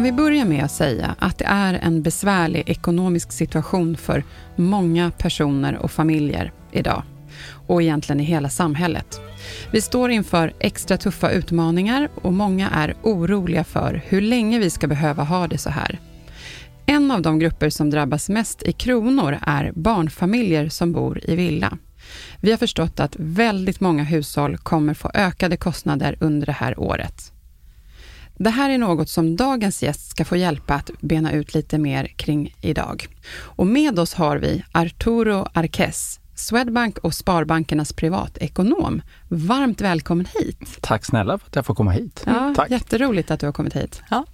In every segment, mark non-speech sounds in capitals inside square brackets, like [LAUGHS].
Om vi börjar med att säga att det är en besvärlig ekonomisk situation för många personer och familjer idag och egentligen i hela samhället. Vi står inför extra tuffa utmaningar och många är oroliga för hur länge vi ska behöva ha det så här. En av de grupper som drabbas mest i kronor är barnfamiljer som bor i villa. Vi har förstått att väldigt många hushåll kommer få ökade kostnader under det här året. Det här är något som dagens gäst ska få hjälpa att bena ut lite mer kring idag. Och med oss har vi Arturo Arques, Swedbank och Sparbankernas privatekonom. Varmt välkommen hit! Tack snälla för att jag får komma hit. Ja, Tack. Jätteroligt att du har kommit hit. Ja.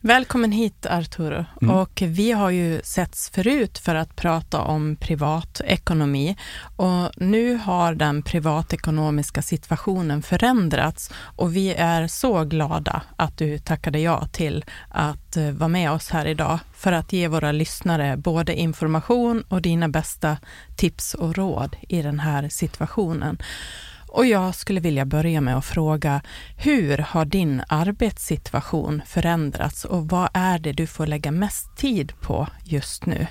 Välkommen hit Arturo. Mm. Och vi har ju setts förut för att prata om privatekonomi och nu har den privatekonomiska situationen förändrats och vi är så glada att du tackade ja till att eh, vara med oss här idag för att ge våra lyssnare både information och dina bästa tips och råd i den här situationen. Och jag skulle vilja börja med att fråga, hur har din arbetssituation förändrats och vad är det du får lägga mest tid på just nu?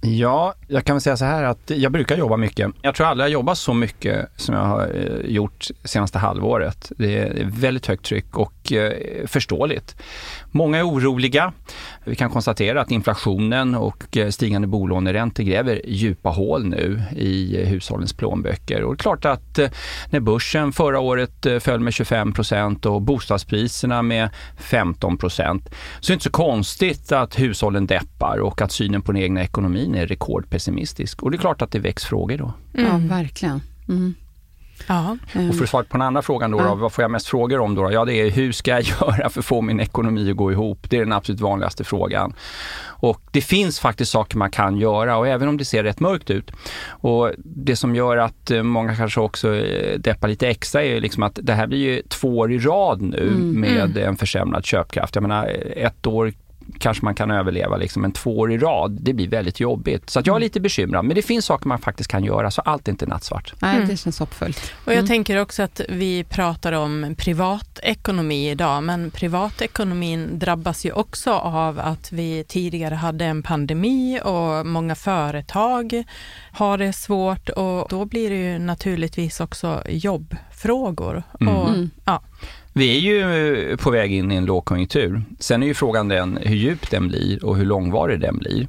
Ja, jag kan väl säga så här att jag brukar jobba mycket. Jag tror aldrig jag jobbat så mycket som jag har eh, gjort senaste halvåret. Det är väldigt högt tryck och eh, förståeligt. Många är oroliga. Vi kan konstatera att inflationen och eh, stigande bolåneräntor gräver djupa hål nu i hushållens plånböcker. Och det är klart att när börsen förra året föll med 25 procent och bostadspriserna med 15 procent så är det inte så konstigt att hushållen deppar och att synen på den egna ekonomin är rekordpessimistisk. Och det är klart att det väcks frågor då. Ja, verkligen. Mm. Ja, Och för att svara på den andra frågan då, då, vad får jag mest frågor om då? Ja, det är hur ska jag [LAUGHS] göra för att få min ekonomi att gå ihop? Det är den absolut vanligaste frågan. Och det finns faktiskt saker man kan göra och även om det ser rätt mörkt ut. Och det som gör att eh, många kanske också eh, deppar lite extra är liksom att det här blir ju två år i rad nu Mm. med en försämrad köpkraft. Jag menar, ett år kanske man kan överleva liksom, men två år i rad, det blir väldigt jobbigt. Så att jag är lite bekymrad, men det finns saker man faktiskt kan göra, så allt är inte nattsvart. Nej, Mm. det känns hoppfullt. och jag Mm. tänker också att vi pratar om privatekonomi idag, men privatekonomin drabbas ju också av att vi tidigare hade en pandemi och många företag har det svårt och då blir det ju naturligtvis också jobbfrågor. Mm. Och, Mm. ja, Vi är ju på väg in i en lågkonjunktur. Sen är ju frågan den hur djup den blir och hur långvarig den blir.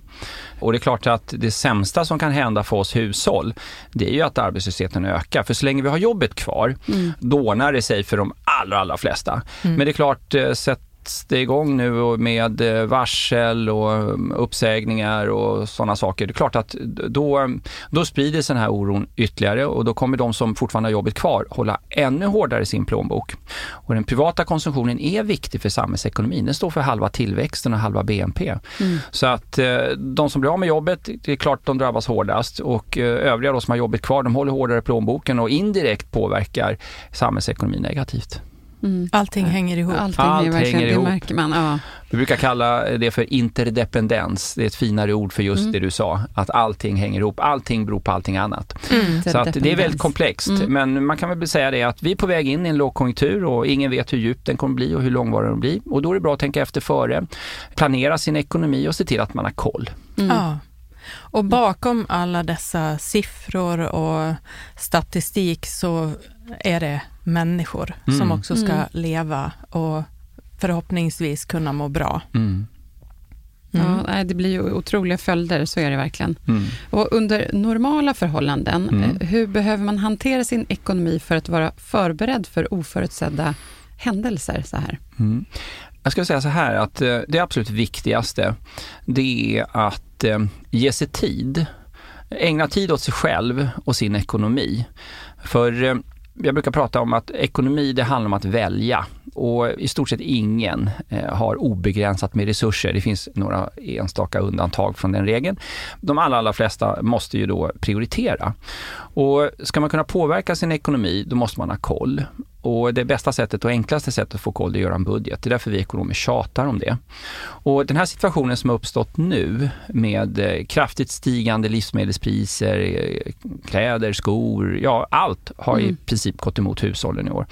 Och det är klart att det sämsta som kan hända för oss hushåll, det är ju att arbetslösheten ökar. För så länge vi har jobbet kvar, Mm. då ordnar det sig för de allra, allra flesta. Mm. Men det är klart, eh, sätts det igång nu med eh, varsel och mm, uppsägningar och sådana saker, det är klart att då, då sprider sig den här oron ytterligare och då kommer de som fortfarande har jobbet kvar hålla ännu hårdare i sin plånbok. Och den privata konsumtionen är viktig för samhällsekonomin. Den står för halva tillväxten och halva BNP. Mm. Så att eh, de som blir av med jobbet, det är klart de drabbas hårdast och eh, övriga som har jobbet kvar, de håller hårdare i plånboken och indirekt påverkar samhällsekonomin negativt. Mm. allting hänger ihop. Allting Allt är verkligen, hänger det ihop. märker man. Ja. Vi brukar kalla det för interdependens. Det är ett finare ord för just Mm. det du sa, att allting hänger ihop. Allting beror på allting annat. Mm. Så att det är väldigt komplext. Mm. Men man kan väl säga det att vi är på väg in i en lågkonjunktur och ingen vet hur djup den kommer bli och hur långvarig den blir. Och då är det bra att tänka efter före, planera sin ekonomi och se till att man har koll. Mm. Ja. Och bakom alla dessa siffror och statistik så är det människor Mm. som också ska Mm. leva och förhoppningsvis kunna må bra. Mm. Mm. Ja, nej, det blir ju otroliga följder, så är det verkligen. Mm. Och under normala förhållanden, Mm. eh, hur behöver man hantera sin ekonomi för att vara förberedd för oförutsedda händelser så här? Mm. Jag skulle säga så här att eh, det absolut viktigaste, det är att eh, ge sig tid. Ägna tid åt sig själv och sin ekonomi. För jag brukar prata om att ekonomi, det handlar om att välja. Och i stort sett ingen eh, har obegränsat med resurser. Det finns några enstaka undantag från den regeln. De allra, allra flesta måste ju då prioritera. Och ska man kunna påverka sin ekonomi, då måste man ha koll. Och det bästa sättet och enklaste sättet att få koll, är att göra en budget. Det är därför vi ekonomer tjatar om det. Och den här situationen som har uppstått nu med eh, kraftigt stigande livsmedelspriser, eh, kläder, skor, ja allt har i Mm. princip gått emot hushållen i år.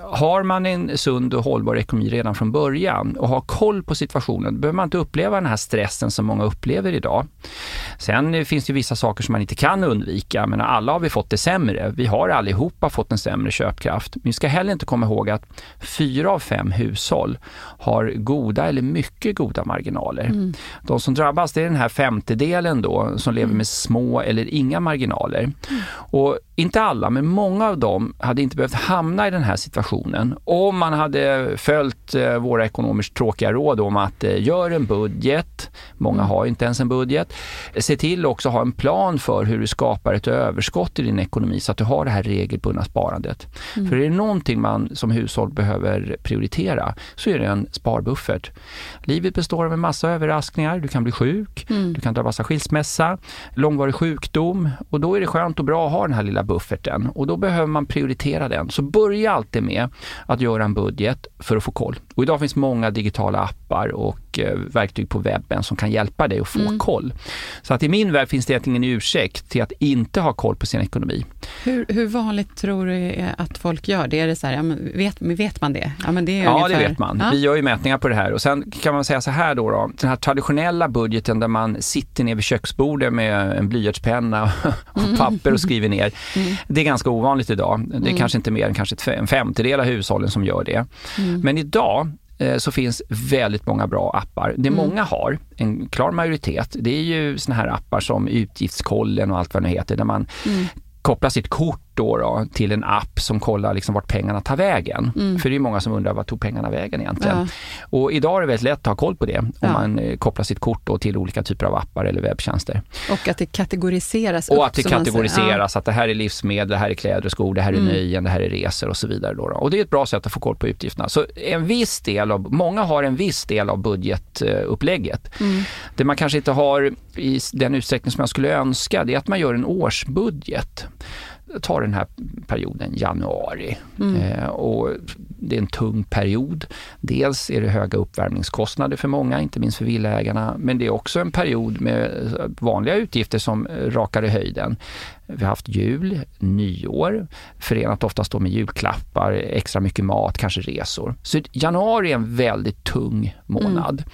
Har man en sund och hållbar ekonomi redan från början och har koll på situationen, behöver man inte uppleva den här stressen som många upplever idag. Sen eh, finns det vissa saker som man inte kan undvika, men alla har vi fått det sämre. Vi har allihopa fått en sämre köpkraft. Vi ska heller inte komma ihåg att fyra av fem hushåll har goda eller mycket goda marginaler. De som drabbas det är den här femtedelen då som lever med små eller inga marginaler. Och inte alla, men många av dem hade inte behövt hamna i den här situationen. Om man hade följt eh, våra ekonomiskt tråkiga råd om att eh, gör en budget, många har inte ens en budget, se till också att ha en plan för hur du skapar ett överskott i din ekonomi så att du har det här regelbundna sparandet. För är det någonting man som hushåll behöver prioritera så är det en sparbuffert. Livet består av en massa överraskningar, du kan bli sjuk, du kan drabbas av skilsmässa, långvarig sjukdom och då är det skönt och bra att ha den här lilla bufferten och då behöver man prioritera den. Så börja alltid med att göra en budget för att få koll. Och idag finns många digitala appar och eh, verktyg på webben som kan hjälpa dig att få koll. Så att i min värld finns det egentligen ingen ursäkt till att inte ha koll på sin ekonomi. Hur, hur vanligt tror du att folk gör det? Är det så här, ja, vet, vet man det? Ja, men det är Ja, ungefär, det vet man. Ja. Vi gör ju mätningar på det här och sen kan man säga så här då, då. Den här traditionella budgeten där man sitter ner vid köksbordet med en blyertspenna och [LAUGHS] papper och skriver ner. Det är ganska ovanligt idag. Det är kanske inte mer än kanske en femtedel av hushållen som gör det. Men idag så finns väldigt många bra appar. Det många har, en klar majoritet, det är ju såna här appar som Utgiftskollen och allt vad det nu heter, där man kopplar sitt kort då, då till en app som kollar liksom vart pengarna tar vägen. För det är många som undrar, vart tog pengarna vägen egentligen? Ja. Och idag är det väldigt lätt att ha koll på det om Ja. man eh, kopplar sitt kort då till olika typer av appar eller webbtjänster. Och att det kategoriseras Och upp, att det kategoriseras, att det här är livsmedel, det här är kläder och skor, det här är Mm. nöjen, det här är resor och så vidare. Då, då. Och det är ett bra sätt att få koll på utgifterna. Så en viss del av, många har en viss del av budgetupplägget. Mm. Det man kanske inte har i den utsträckning som jag skulle önska, det är att man gör en årsbudget. Ta den här perioden januari Mm. eh, och det är en tung period. Dels är det höga uppvärmningskostnader för många, inte minst för villaägarna, men det är också en period med vanliga utgifter som rakar i höjden. Vi har haft jul, nyår, förenat oftast då med julklappar, extra mycket mat, kanske resor. Så januari är en väldigt tung månad.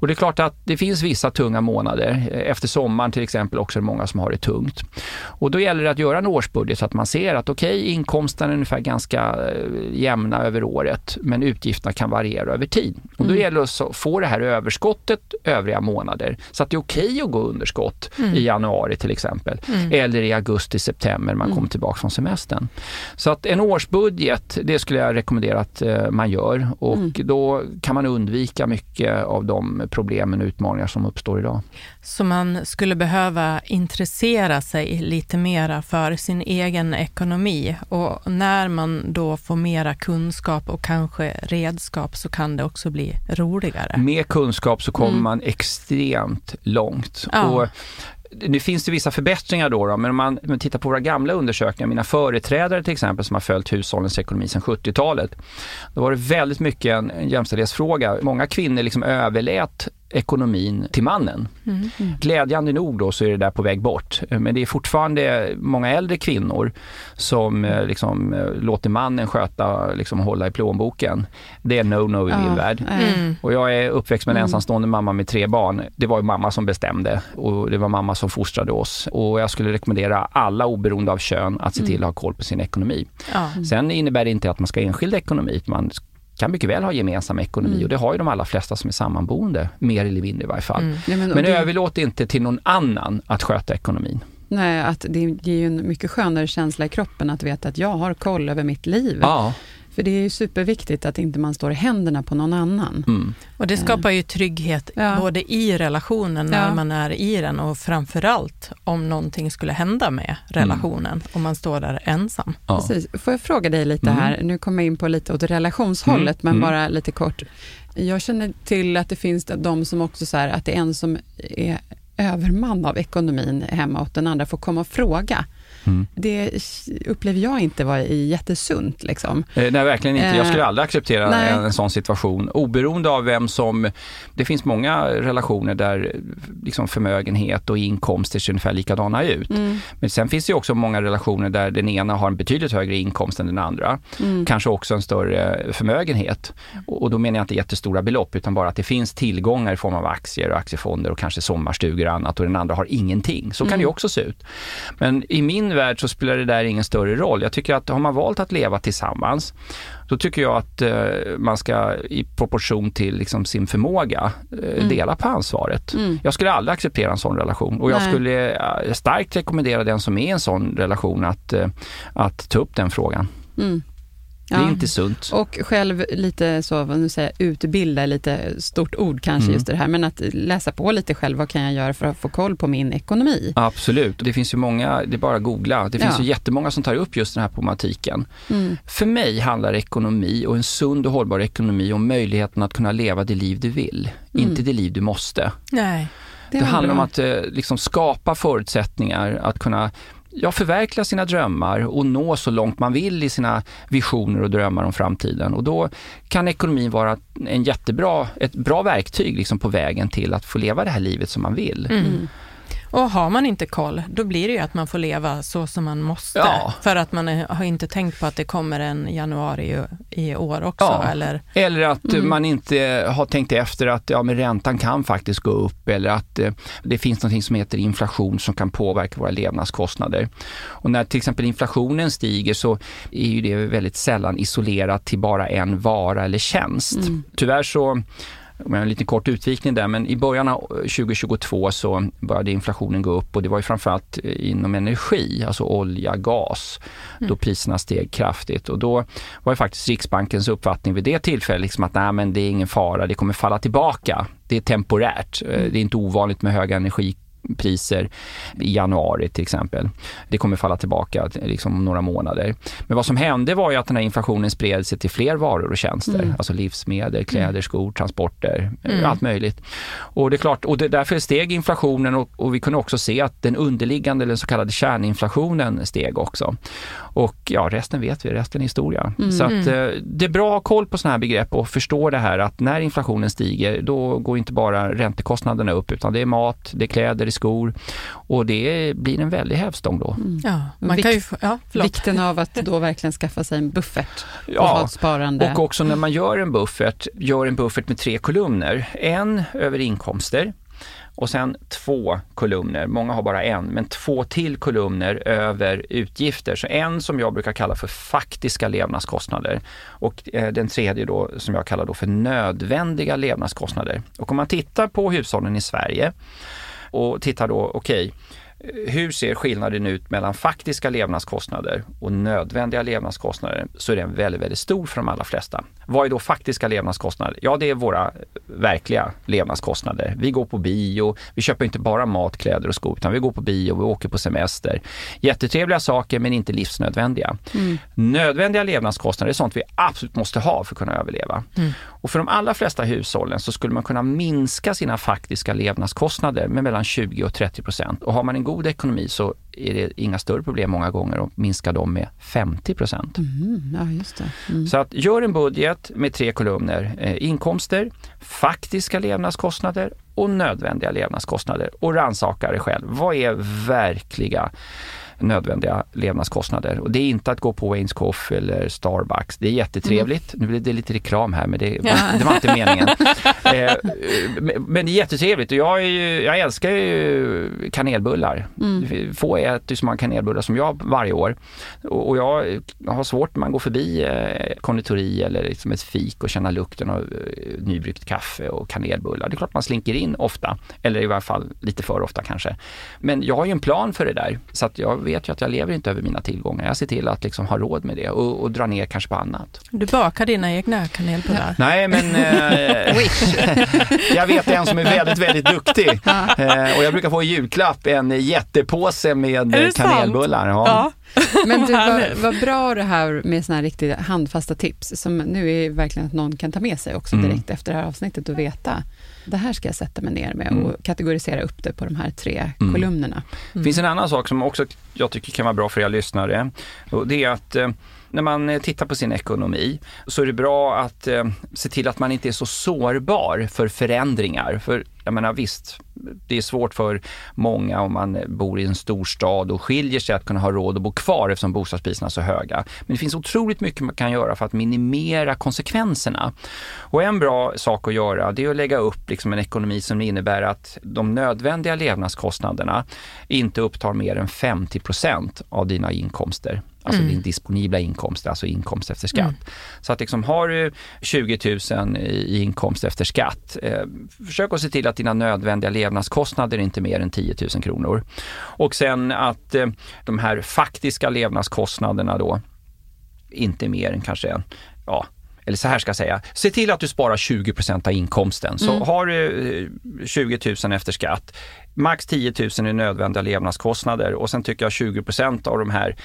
Och det är klart att det finns vissa tunga månader. Efter sommaren till exempel också är det många som har det tungt. Och då gäller det att göra en årsbudget så att man ser att okej, inkomsten är ungefär ganska eh, jämna över året, men utgifterna kan variera över tid. Och då gäller det att få det här överskottet övriga månader, så att det är okej att gå underskott i januari till exempel, eller i augusti, september när man kommer tillbaka från semestern. Så att en årsbudget, det skulle jag rekommendera att eh, man gör och då kan man undvika mycket av de problemen och utmaningar som uppstår idag. Så man skulle behöva intressera sig lite mera för sin egen ekonomi och när man då får mera kunskap och kanske redskap så kan det också bli roligare. Med kunskap så kommer man extremt långt. Ja. Och nu finns det vissa förbättringar då, då men om man, om man tittar på våra gamla undersökningar, mina företrädare till exempel som har följt hushållens ekonomi sedan 70-talet, då var det väldigt mycket en, en jämställdhetsfråga. Många kvinnor liksom överlät ekonomin till mannen. Mm. Glädjande nog då så är det där på väg bort. Men det är fortfarande många äldre kvinnor som eh, liksom, eh, låter mannen sköta, liksom hålla i plånboken. Det är no-no i min värld. Mm. Och jag är uppväxt med en Mm. ensamstående mamma med tre barn. Det var ju mamma som bestämde och det var mamma som fostrade oss. Och jag skulle rekommendera alla oberoende av kön att se till att ha koll på sin ekonomi. Ja. Sen innebär det inte att man ska ha enskild ekonomi. Man kan mycket väl ha gemensam ekonomi Mm. och det har ju de allra flesta som är sammanboende, mer eller mindre i varje fall. Mm. Nej, men, Men det- överlåt inte till någon annan att sköta ekonomin. Nej, att det ger ju en mycket skönare känsla i kroppen att veta att jag har koll över mitt liv. Ja. För det är ju superviktigt att inte man står i händerna på någon annan. Mm. Och det skapar ju trygghet Ja. både i relationen när Ja. man är i den och framförallt om någonting skulle hända med relationen om man står där ensam. Ja. Precis. Får jag fråga dig lite Mm. här, nu kommer jag in på lite åt relationshållet, men Mm. bara lite kort. Jag känner till att det finns de som också så här, att det är en som är överman av ekonomin hemma och den andra får komma och fråga. Mm. Det upplever jag inte vara jättesunt. Liksom. Eh, Nej, verkligen inte. Jag skulle Eh, aldrig acceptera nej. en, en sån situation. Oberoende av vem som... Det finns många relationer där liksom förmögenhet och inkomster ser ungefär likadana ut. Mm. Men sen finns det också många relationer där den ena har en betydligt högre inkomst än den andra. Mm. Kanske också en större förmögenhet. Och, då menar jag inte jättestora belopp utan bara att det finns tillgångar i form av aktier och aktiefonder och kanske sommarstugor och annat och den andra har ingenting. Så kan Mm. det också se ut. Men i min värld så spelar det där ingen större roll. Jag tycker att har man valt att leva tillsammans då tycker jag att eh, man ska i proportion till liksom, sin förmåga eh, dela på ansvaret. Mm. Jag skulle aldrig acceptera en sån relation och jag Nej. skulle eh, starkt rekommendera den som är i en sån relation att, eh, att ta upp den frågan. Mm. Det är Ja. inte sunt. Och själv lite så, vad nu säger, utbilda är lite stort ord kanske Mm. just det här, men att läsa på lite själv, vad kan jag göra för att få koll på min ekonomi? Absolut. Det finns ju många, det är bara att googla. Det finns Ja. ju jättemånga som tar upp just den här problematiken. Mm. För mig handlar ekonomi och en sund och hållbar ekonomi om möjligheten att kunna leva det liv du vill, Mm. inte det liv du måste. Nej. Det, var handlar om bra. att eh, liksom skapa förutsättningar att kunna ja, förverkliga sina drömmar och nå så långt man vill i sina visioner och drömmar om framtiden. Och då kan ekonomin vara en jättebra, ett bra verktyg liksom på vägen till att få leva det här livet som man vill. Mm. Och har man inte koll, då blir det ju att man får leva så som man måste. Ja. För att man är, har inte tänkt på att det kommer en januari i, i år också. Ja. Eller, Eller att Mm. man inte har tänkt efter att ja, men räntan kan faktiskt gå upp eller att eh, det finns något som heter inflation som kan påverka våra levnadskostnader. Och när till exempel inflationen stiger så är ju det väldigt sällan isolerat till bara en vara eller tjänst. Mm. Tyvärr så en liten kort utvikning där, men i början av 2022 så började inflationen gå upp och det var ju framförallt eh, inom energi, alltså olja, gas, då priserna steg kraftigt. Och då var ju faktiskt Riksbankens uppfattning vid det tillfället liksom att nej men det är ingen fara, det kommer falla tillbaka. Det är temporärt, Eh, det är inte ovanligt med höga energipriser i januari till exempel. Det kommer falla tillbaka liksom om några månader. Men vad som hände var ju att den här inflationen spred sig till fler varor och tjänster, Mm. alltså livsmedel, kläder, skor, transporter, Mm. allt möjligt. Och det är klart, och det, därför steg inflationen och, och vi kunde också se att den underliggande, den så kallade kärninflationen steg också. Och ja, resten vet vi, resten är historia. Mm. Så att eh, det är bra att ha koll på sådana här begrepp och förstå det här att när inflationen stiger, då går inte bara räntekostnaderna upp, utan det är mat, det är kläder, det är skor och det blir en väldig hävstång då. ja, man Vikt- kan ju ja, förlåt. Vikten av att då verkligen skaffa sig en buffert och Ja, ha ett sparande. Och också när man gör en buffert, gör en buffert med tre kolumner. En över inkomster och sen två kolumner, många har bara en, men två till kolumner över utgifter. Så en som jag brukar kalla för faktiska levnadskostnader och eh, den tredje då som jag kallar då för nödvändiga levnadskostnader. Och om man tittar på hushållen i Sverige och tittar då, okej, hur ser skillnaden ut mellan faktiska levnadskostnader och nödvändiga levnadskostnader så är den väldigt, väldigt stor för de allra flesta. Vad är då faktiska levnadskostnader? Ja, det är våra verkliga levnadskostnader. Vi går på bio, vi köper inte bara mat, kläder och skor utan vi går på bio, vi åker på semester. Jättetrevliga saker men inte livsnödvändiga. Nödvändiga levnadskostnader är sånt vi absolut måste ha för att kunna överleva. Och för de allra flesta hushållen så skulle man kunna minska sina faktiska levnadskostnader med mellan 20 och 30 procent. Och har man en god ekonomi så är det inga större problem många gånger att minska dem med 50 procent. Mm, ja, just det. Mm. Så att gör en budget med tre kolumner. Eh, inkomster, faktiska levnadskostnader och nödvändiga levnadskostnader och rannsaka dig själv. Vad är verkliga nödvändiga levnadskostnader. Och det är inte att gå på Wayne's Coffee eller Starbucks. Det är jättetrevligt. Mm. Nu blir det lite reklam här men det, [LAUGHS] det var inte meningen. [LAUGHS] eh, men det är jättetrevligt och jag, ju, jag älskar ju kanelbullar. Mm. Få äter så många kanelbullar som jag varje år. Och, och jag har svårt när man går förbi eh, konditori eller liksom ett fik och känna lukten av eh, nybryggt kaffe och kanelbullar. Det är klart man slinker in ofta, eller i varje fall lite för ofta kanske. Men jag har ju en plan för det där så att jag vet ju att jag lever inte över mina tillgångar. Jag ser till att liksom ha råd med det och, och dra ner kanske på annat. Du bakar dina egna kanelbullar? Nej, men [LAUGHS] eh, [LAUGHS] jag vet en som är väldigt, väldigt duktig. Eh, och jag brukar få i julklapp en jättepåse med kanelbullar. Ja. ja. Men du, [LAUGHS] vad, vad, bra det här med såna här riktigt handfasta tips, som nu är verkligen att någon kan ta med sig också mm. direkt mm. efter det här avsnittet och veta det här ska jag sätta mig ner med och mm. kategorisera upp det på de här tre mm. kolumnerna. Det finns en annan sak som också jag tycker kan vara bra för er lyssnare och det är att eh, när man eh, tittar på sin ekonomi så är det bra att eh, se till att man inte är så sårbar för förändringar. För jag menar visst, det är svårt för många om man bor i en storstad och skiljer sig att kunna ha råd att bo kvar eftersom bostadspriserna är så höga. Men det finns otroligt mycket man kan göra för att minimera konsekvenserna. Och en bra sak att göra det är att lägga upp liksom en ekonomi som innebär att de nödvändiga levnadskostnaderna inte upptar mer än 50% av dina inkomster alltså mm. din disponibla inkomst, alltså inkomst efter skatt. Mm. Så att liksom har du 20 000 i inkomst efter skatt, eh, försök att se till att dina nödvändiga levnadskostnader är inte mer än 10 000 kronor. Och sen att eh, de här faktiska levnadskostnaderna då inte mer än kanske ja, eller så här ska jag säga, se till att du sparar 20% av inkomsten. Så mm. har du 20 eh, 000 efter skatt, max 10 000 i nödvändiga levnadskostnader och sen tycker jag 20% av de här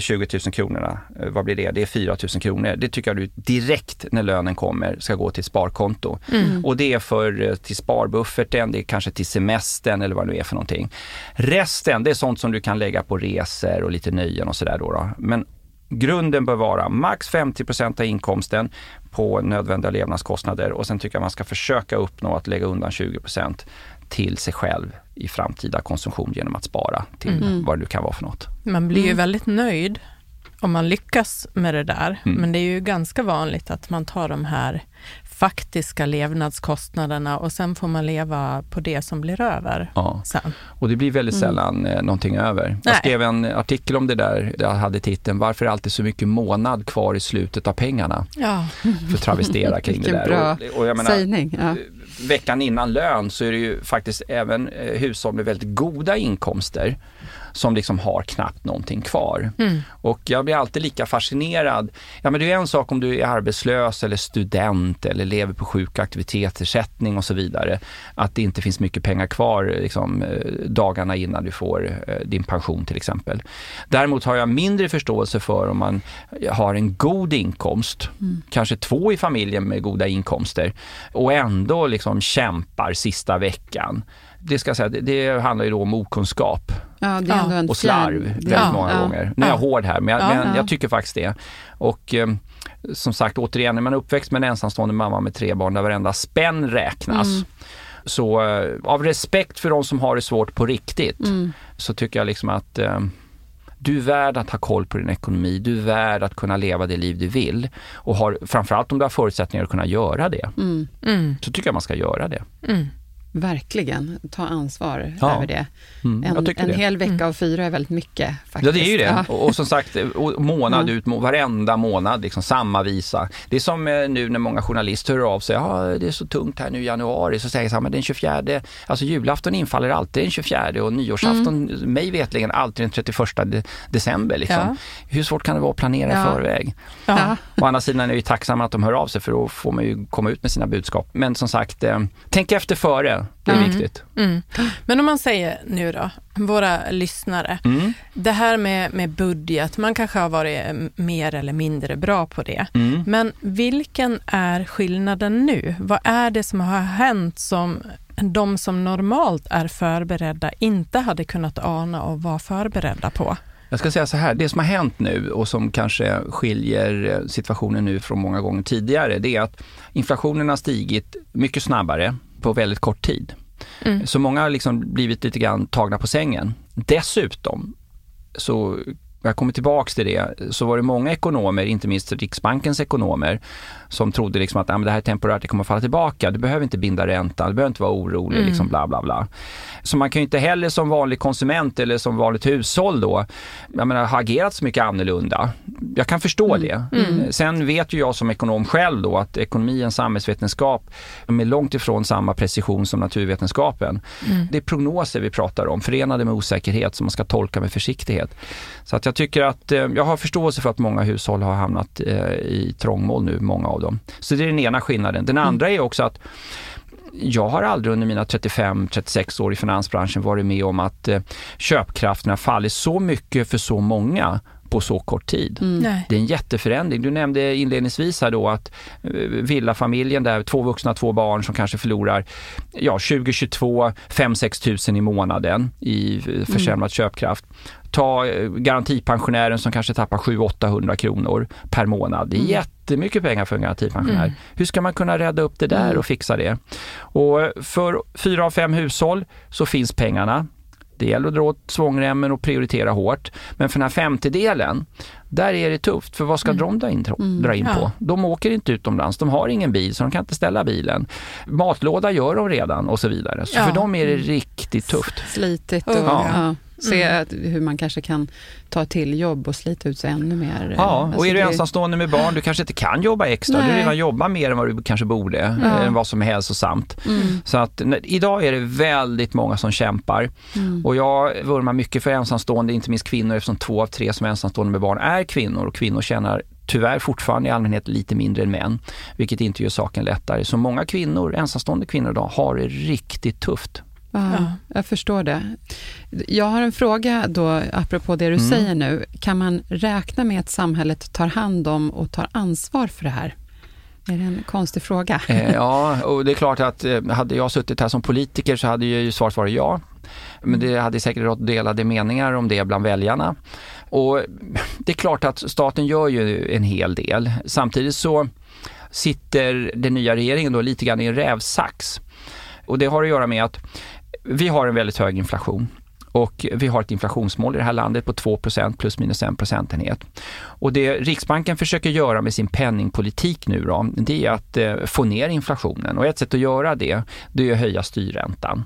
20 000 kronorna, eh, vad blir det? Det är 4 000 kronor. Det tycker jag du direkt när lönen kommer ska gå till sparkonto. Mm. Och det är för eh, till sparbufferten, det är kanske till semestern eller vad det nu är för någonting. Resten, det är sånt som du kan lägga på resor och lite nöjen och sådär då, då. Men grunden bör vara max 50% av inkomsten på nödvändiga levnadskostnader och sen tycker jag man ska försöka uppnå att lägga undan 20 till sig själv i framtida konsumtion genom att spara till mm. vad det nu kan vara för något. Man blir ju mm. väldigt nöjd om man lyckas med det där, mm. men det är ju ganska vanligt att man tar de här faktiska levnadskostnaderna och sen får man leva på det som blir över. Ja. Sen. Och det blir väldigt mm. sällan mm. någonting över. Nej. Jag skrev en artikel om det där, jag hade titeln Varför är det alltid så mycket månad kvar i slutet av pengarna? Ja. För att travestera kring det där. Bra och, och jag menar, sägning. Ja. Veckan innan lön så är det ju faktiskt även eh, hushåll med väldigt goda inkomster som liksom har knappt någonting kvar. Mm. Och jag blir alltid lika fascinerad. Ja men det är en sak om du är arbetslös eller student eller lever på sjuk och aktivitetsersättning och så vidare. Att det inte finns mycket pengar kvar liksom, eh, dagarna innan du får eh, din pension till exempel. Däremot har jag mindre förståelse för om man har en god inkomst, mm. kanske två i familjen med goda inkomster och ändå liksom kämpar sista veckan det ska jag säga, det, det handlar ju då om okunskap. Ja, det är ändå en och slarv väldigt ja, många ja, gånger. Nu är jag hård här, men, jag, men jag tycker faktiskt det. Och eh, som sagt, återigen, är man uppväxt med en ensamstående mamma med tre barn där varenda spänn räknas. Mm. Så eh, av respekt för de som har det svårt på riktigt mm. så tycker jag liksom att eh, du är värd att ha koll på din ekonomi, du är värd att kunna leva det liv du vill. Och har, framförallt om du har förutsättningar att kunna göra det, mm. Mm. så tycker jag man ska göra det. Verkligen, ta ansvar ja. över det. Mm, en, en det. hel vecka mm. av fyra är väldigt mycket. Faktiskt. Ja, det är ju det. Ja. Och, och, som sagt, månad mm. ut, varenda månad, liksom samma visa. Det är som eh, nu när många journalister hör av sig, ja det är så tungt här nu i januari, så säger jag men den 24, alltså julafton infaller alltid den 24 och nyårsafton, mm. mig vetligen alltid den 31 december. Liksom. Ja. Hur svårt kan det vara att planera ja. i förväg? Ja. Å andra sidan är jag ju tacksam att de hör av sig för då får man ju komma ut med sina budskap. Men som sagt, eh, tänk efter före det är mm. viktigt. Mm. Men om man säger nu då, våra lyssnare, mm. det här med, med budget, man kanske har varit mer eller mindre bra på det. Mm. Men vilken är skillnaden nu? Vad är det som har hänt som de som normalt är förberedda inte hade kunnat ana och vara förberedda på? Jag ska säga så här, det som har hänt nu och som kanske skiljer situationen nu från många gånger tidigare, det är att inflationen har stigit mycket snabbare på väldigt kort tid. Mm. Så många har liksom blivit lite grann tagna på sängen. Dessutom så jag kommer tillbaks till det, så var det många ekonomer, inte minst Riksbankens ekonomer, som trodde liksom att ah, det här är temporärt, det kommer att falla tillbaka. Du behöver inte binda räntan, du behöver inte vara orolig, mm. liksom bla bla bla. Så man kan ju inte heller som vanlig konsument eller som vanligt hushåll då, jag menar, ha agerat så mycket annorlunda. Jag kan förstå mm. det. Mm. Sen vet ju jag som ekonom själv då att ekonomi är en samhällsvetenskap med långt ifrån samma precision som naturvetenskapen. Mm. Det är prognoser vi pratar om, förenade med osäkerhet som man ska tolka med försiktighet. Så att jag tycker att, eh, jag har förståelse för att många hushåll har hamnat eh, i trångmål nu, många av dem. Så det är den ena skillnaden. Den andra är också att jag har aldrig under mina 35-36 år i finansbranschen varit med om att eh, köpkraften har fallit så mycket för så många på så kort tid. Mm. Det är en jätteförändring. Du nämnde inledningsvis här då att eh, villafamiljen där, två vuxna, två barn som kanske förlorar ja, 2022 5-6 tusen i månaden i eh, försämrad mm. köpkraft. Ta garantipensionären som kanske tappar 700-800 kronor per månad. Det är mm. Jättemycket pengar för en garantipensionär. Mm. Hur ska man kunna rädda upp det där mm. och fixa det? Och för fyra av fem hushåll så finns pengarna. Det gäller att dra åt svångremmen och prioritera hårt. Men för den här femtedelen, där är det tufft. För vad ska mm. de dra in, mm. dra in på? Ja. De åker inte utomlands, de har ingen bil så de kan inte ställa bilen. Matlåda gör de redan och så vidare. Så ja. för dem är det riktigt tufft. Slitigt och ja. Se mm. hur man kanske kan ta till jobb och slita ut sig ännu mer. Ja, alltså och är du ensamstående med barn, du kanske inte kan jobba extra. Nej. Du redan jobbar mer än vad du kanske borde, ja. än vad som är hälsosamt. Mm. Så att idag är det väldigt många som kämpar. Mm. Och jag vurmar mycket för ensamstående, inte minst kvinnor, eftersom två av tre som är ensamstående med barn är kvinnor och kvinnor tjänar tyvärr fortfarande i allmänhet lite mindre än män, vilket inte gör saken lättare. Så många kvinnor, ensamstående kvinnor idag, har det riktigt tufft. Ja, jag förstår det. Jag har en fråga då, apropå det du mm. säger nu. Kan man räkna med att samhället tar hand om och tar ansvar för det här? Är det en konstig fråga? Eh, ja, [LAUGHS] och det är klart att eh, hade jag suttit här som politiker så hade ju svaret varit ja. Men det hade säkert rått delade meningar om det bland väljarna. Och det är klart att staten gör ju en hel del. Samtidigt så sitter den nya regeringen då lite grann i en rävsax. Och det har att göra med att vi har en väldigt hög inflation och vi har ett inflationsmål i det här landet på 2% plus minus 1 procentenhet. Och det Riksbanken försöker göra med sin penningpolitik nu då, det är att eh, få ner inflationen och ett sätt att göra det, det är att höja styrräntan.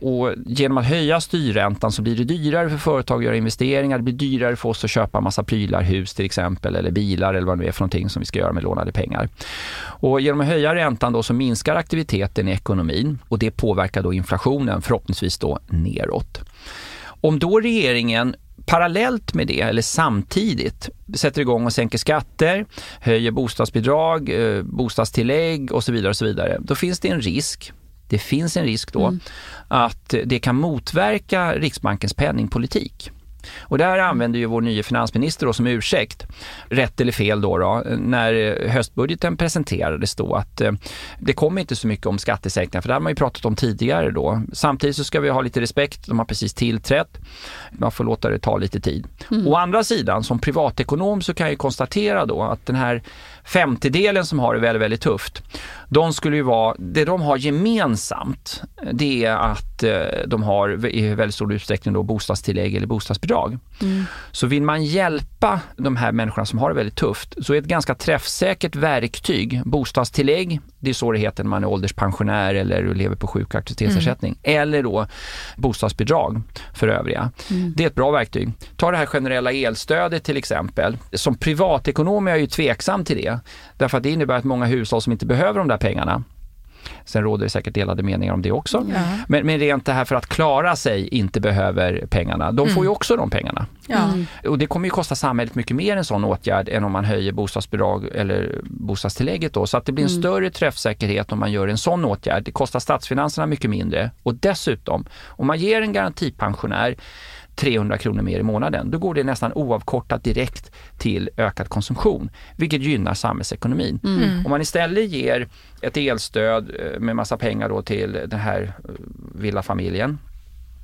Och genom att höja styrräntan så blir det dyrare för företag att göra investeringar, det blir dyrare för oss att köpa massa prylar, hus till exempel, eller bilar eller vad det nu är för någonting som vi ska göra med lånade pengar. Och genom att höja räntan då så minskar aktiviteten i ekonomin och det påverkar då inflationen förhoppningsvis då neråt. Om då regeringen parallellt med det, eller samtidigt, sätter igång och sänker skatter, höjer bostadsbidrag, eh, bostadstillägg och så vidare, och så vidare, då finns det en risk det finns en risk då mm. att det kan motverka Riksbankens penningpolitik. Och där använder ju vår nya finansminister då som ursäkt, rätt eller fel då, då när höstbudgeten presenterades då att eh, det kommer inte så mycket om skattesänkningar, för det har man ju pratat om tidigare då. Samtidigt så ska vi ha lite respekt, de har precis tillträtt, man får låta det ta lite tid. Mm. Å andra sidan, som privatekonom så kan jag konstatera då att den här femtedelen som har det väldigt, väldigt tufft, de skulle ju vara, det de har gemensamt, det är att eh, de har i väldigt stor utsträckning då bostadstillägg eller bostadsbidrag. Mm. Så vill man hjälpa de här människorna som har det väldigt tufft så är ett ganska träffsäkert verktyg bostadstillägg, det är så det heter när man är ålderspensionär eller lever på sjuk och aktivitetsersättning, mm. eller då bostadsbidrag för övriga. Mm. Det är ett bra verktyg. Ta det här generella elstödet till exempel. Som privatekonom är jag ju tveksam till det, därför att det innebär att många hushåll som inte behöver de där pengarna Sen råder det säkert delade meningar om det också. Ja. Men, men rent det här för att klara sig inte behöver pengarna. De mm. får ju också de pengarna. Ja. Mm. Och det kommer ju kosta samhället mycket mer en sån åtgärd än om man höjer bostadsbidrag eller bostadstillägget då. Så att det blir en mm. större träffsäkerhet om man gör en sån åtgärd. Det kostar statsfinanserna mycket mindre och dessutom om man ger en garantipensionär 300 kronor mer i månaden, då går det nästan oavkortat direkt till ökad konsumtion, vilket gynnar samhällsekonomin. Mm. mm. Om man istället ger ett elstöd eh, med massa pengar då till den här eh, villafamiljen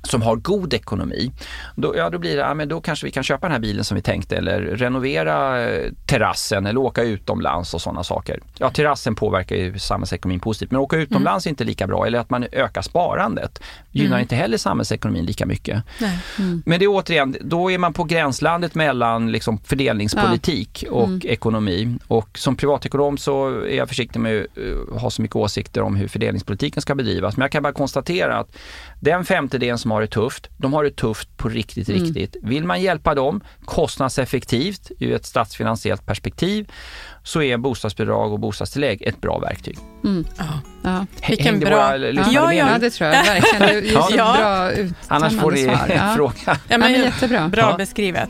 som har god ekonomi, då, ja, då blir det, ja, men då kanske vi kan köpa den här bilen som vi tänkte eller renovera eh, terrassen eller åka utomlands och sådana saker. Ja, terrassen påverkar ju samhällsekonomin positivt, men åka utomlands mm. är inte lika bra eller att man ökar sparandet gynnar mm. inte heller samhällsekonomin lika mycket. Mm. Men det är återigen, då är man på gränslandet mellan liksom fördelningspolitik ja. och mm. ekonomi och som privatekonom så är jag försiktig med att uh, ha så mycket åsikter om hur fördelningspolitiken ska bedrivas. Men jag kan bara konstatera att den femtedelen som har det tufft, de har det tufft på riktigt, mm. riktigt. Vill man hjälpa dem kostnadseffektivt ur ett statsfinansiellt perspektiv så är bostadsbidrag och bostadstillägg ett bra verktyg. Mm. Ja. Ja. Vilken bra... Ja, ja, ja, det tror jag verkligen. Det är [LAUGHS] ja. bra Annars får ni svar. [LAUGHS] fråga. Ja, men, jättebra. Bra beskrivet.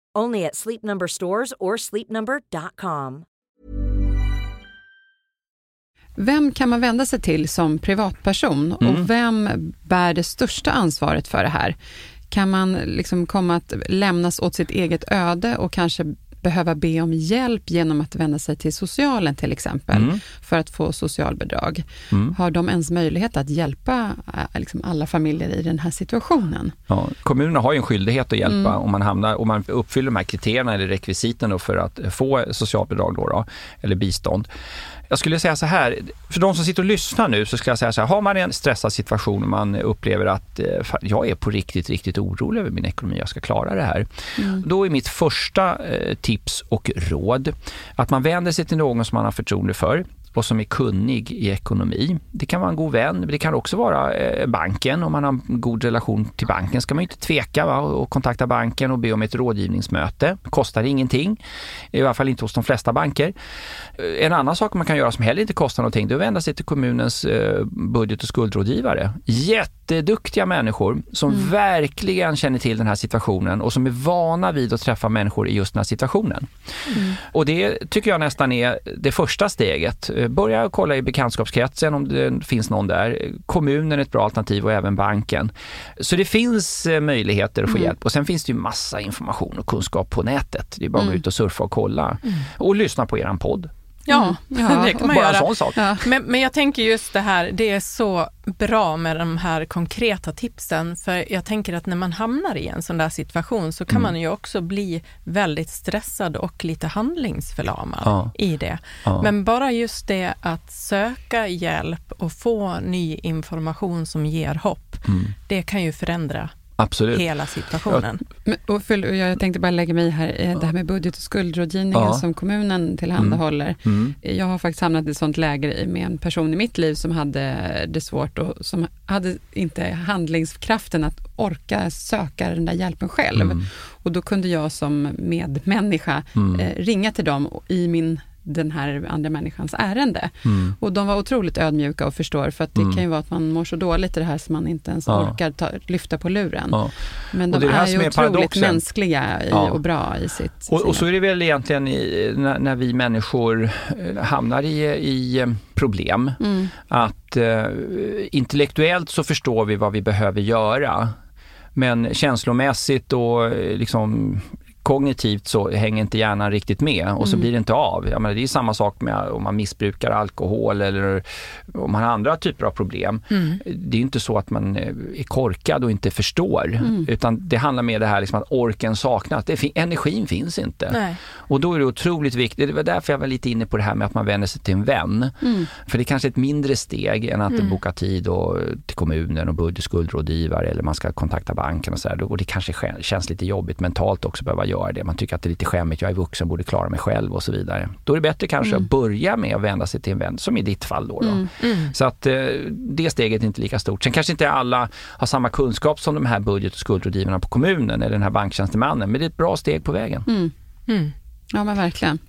Only at Sleep Number stores or sleepnumber.com. Vem kan man vända sig till som privatperson mm. och vem bär det största ansvaret för det här? Kan man liksom komma att lämnas åt sitt eget öde och kanske behöva be om hjälp genom att vända sig till socialen till exempel, mm. för att få socialbidrag. Mm. Har de ens möjlighet att hjälpa äh, liksom alla familjer i den här situationen? Ja, kommunerna har ju en skyldighet att hjälpa mm. om man hamnar, om man uppfyller de här kriterierna eller rekvisiten för att få socialbidrag då, då eller bistånd. Jag skulle säga så här, för de som sitter och lyssnar nu så skulle jag säga så här, har man en stressad situation och man upplever att eh, jag är på riktigt, riktigt orolig över min ekonomi, jag ska klara det här. Mm. Då är mitt första eh, tips och råd att man vänder sig till någon som man har förtroende för och som är kunnig i ekonomi. Det kan vara en god vän, men det kan också vara eh, banken. Om man har en god relation till banken ska man inte tveka va, och kontakta banken och be om ett rådgivningsmöte. Det kostar ingenting, i alla fall inte hos de flesta banker. Eh, en annan sak man kan göra som heller inte kostar någonting, det är att vända sig till kommunens eh, budget och skuldrådgivare. Jätteduktiga människor som mm. verkligen känner till den här situationen och som är vana vid att träffa människor i just den här situationen. Mm. Och det tycker jag nästan är det första steget börja kolla i bekantskapskretsen om det finns någon där. Kommunen är ett bra alternativ och även banken. Så det finns eh, möjligheter att få mm. hjälp och sen finns det ju massa information och kunskap på nätet. Det är bara att mm. gå ut och surfa och kolla mm. och lyssna på eran podd. Ja, mm. [LAUGHS] det kan man Bara göra. Sak. Ja. Men, men jag tänker just det här, det är så bra med de här konkreta tipsen, för jag tänker att när man hamnar i en sån där situation så kan mm. man ju också bli väldigt stressad och lite handlingsförlamad ja. i det. Ja. Men bara just det att söka hjälp och få ny information som ger hopp, mm. det kan ju förändra Absolut. hela situationen. Ja. Och för, jag tänkte bara lägga mig här, det här med budget och skuldrådgivningen ja. som kommunen tillhandahåller. Mm. Mm. Jag har faktiskt hamnat i ett sånt läge med en person i mitt liv som hade det svårt och som hade inte handlingskraften att orka söka den där hjälpen själv. Mm. Och då kunde jag som medmänniska mm. eh, ringa till dem i min den här andra människans ärende. Mm. Och de var otroligt ödmjuka och förstår, för att det mm. kan ju vara att man mår så dåligt i det här så man inte ens ja. orkar ta, lyfta på luren. Ja. Men de är, är ju otroligt paradoxen. mänskliga i, ja. och bra i sitt... Och, och, så är det väl egentligen i, när, när, vi människor eh, hamnar i, i eh, problem, mm. att eh, intellektuellt så förstår vi vad vi behöver göra. Men känslomässigt och eh, liksom kognitivt så hänger inte hjärnan riktigt med och så Mm. blir det inte av. Jag menar, det är samma sak med om man missbrukar alkohol eller om man har andra typer av problem. Mm. Det är inte så att man eh, är korkad och inte förstår, Mm. utan det handlar mer det här liksom att orken saknas. Det energin finns inte. Nej. Och då är det otroligt viktigt, det var därför jag var lite inne på det här med att man vänder sig till en vän. Mm. För det är kanske ett mindre steg än att Mm. boka tid och, till kommunen och budget, skuldrådgivare eller man ska kontakta banken och så där. Och det kanske kä- känns lite jobbigt mentalt också att behöva göra det. Man tycker att det är lite skämmigt, jag är vuxen, borde klara mig själv och så vidare. Då är det bättre kanske Mm. att börja med att vända sig till en vän, som i ditt fall då. då. Mm. Mm. Så att eh, det steget är inte lika stort. Sen kanske inte alla har samma kunskap som de här budget och skuldrådgivarna på kommunen eller den här banktjänstemannen, men det är ett bra steg på vägen. Mm. Mm. Ja, men verkligen.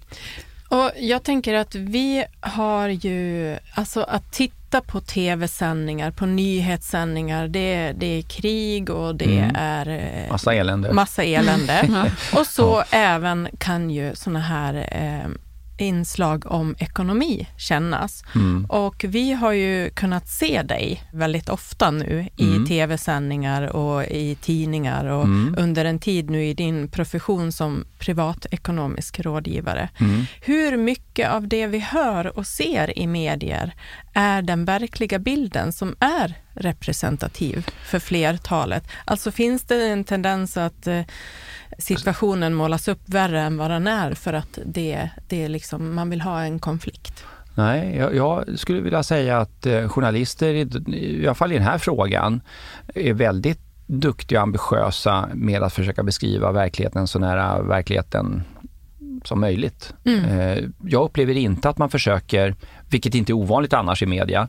Och jag tänker att vi har ju, alltså att titta på tv-sändningar, på nyhetssändningar, det, det är krig och det Mm. är eh, Massa elände. massa elände. Ja. [LAUGHS] Och så även kan ju såna här eh, inslag om ekonomi kännas. Mm. Och vi har ju kunnat se dig väldigt ofta nu i Mm. tv-sändningar och i tidningar och Mm. under en tid nu i din profession som privatekonomisk rådgivare. Mm. Hur mycket av det vi hör och ser i medier är den verkliga bilden som är representativ för flertalet? Alltså finns det en tendens att eh, situationen målas upp värre än vad den är för att det, det är liksom, man vill ha en konflikt? Nej, jag, jag skulle vilja säga att eh, journalister, i, alla fall i den här frågan, är väldigt duktiga och ambitiösa med att försöka beskriva verkligheten så nära verkligheten som möjligt. Mm. Eh, jag upplever inte att man försöker, vilket inte är ovanligt annars i media,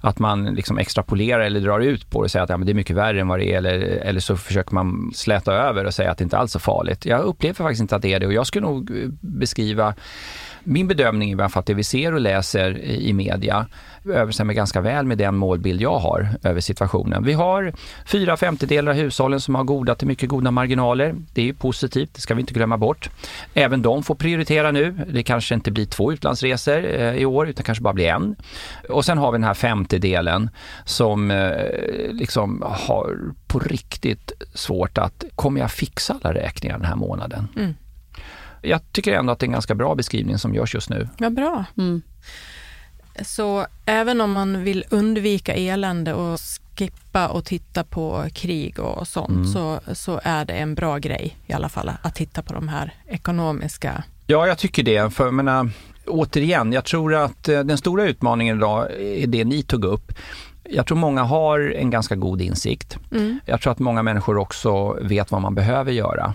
att man liksom extrapolerar eller drar ut på det och säger att ja, men det är mycket värre än vad det är. Eller, eller så försöker man släta över och säga att det inte alls är farligt. Jag upplever faktiskt inte att det är det. Och jag skulle nog eh, beskriva min bedömning är att det vi ser och läser i media överensstämmer ganska väl med den målbild jag har över situationen. Vi har fyra femtedelar av hushållen som har goda till mycket goda marginaler. Det är ju positivt, det ska vi inte glömma bort. Även de får prioritera nu. Det kanske inte blir två utlandsresor eh, i år utan kanske bara blir en. Och sen har vi den här femtedelen som eh, liksom har på riktigt svårt att, kommer jag fixa alla räkningar den här månaden? Mm. Jag tycker ändå att det är en ganska bra beskrivning som görs just nu. Vad bra. Mm. Så även om man vill undvika elände och skippa och titta på krig och sånt Mm. så, så är det en bra grej i alla fall att titta på de här ekonomiska Ja, jag tycker det. För jag menar, återigen, jag tror att eh, den stora utmaningen idag är det ni tog upp. Jag tror många har en ganska god insikt. Mm. Jag tror att många människor också vet vad man behöver göra.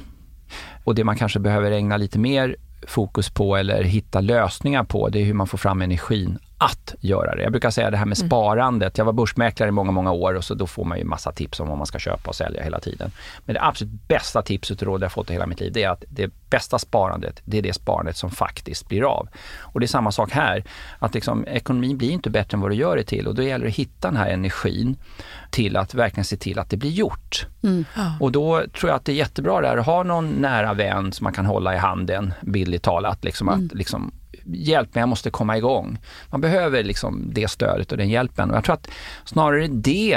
Och det man kanske behöver ägna lite mer fokus på eller hitta lösningar på, det är hur man får fram energin att göra det. Jag brukar säga det här med Mm. sparandet. Jag var börsmäklare i många, många år och så då får man ju massa tips om vad man ska köpa och sälja hela tiden. Men det absolut bästa tipset och råd jag fått i hela mitt liv, det är att det bästa sparandet, det är det sparandet som faktiskt blir av. Och det är samma sak här, att liksom, ekonomin blir inte bättre än vad du gör det till och då gäller det att hitta den här energin till att verkligen se till att det blir gjort. Ja. Och då tror jag att det är jättebra där att ha någon nära vän som man kan hålla i handen, bildligt talat. Liksom att liksom, hjälp mig, jag måste komma igång. Man behöver liksom det stödet och den hjälpen. Och jag tror att snarare det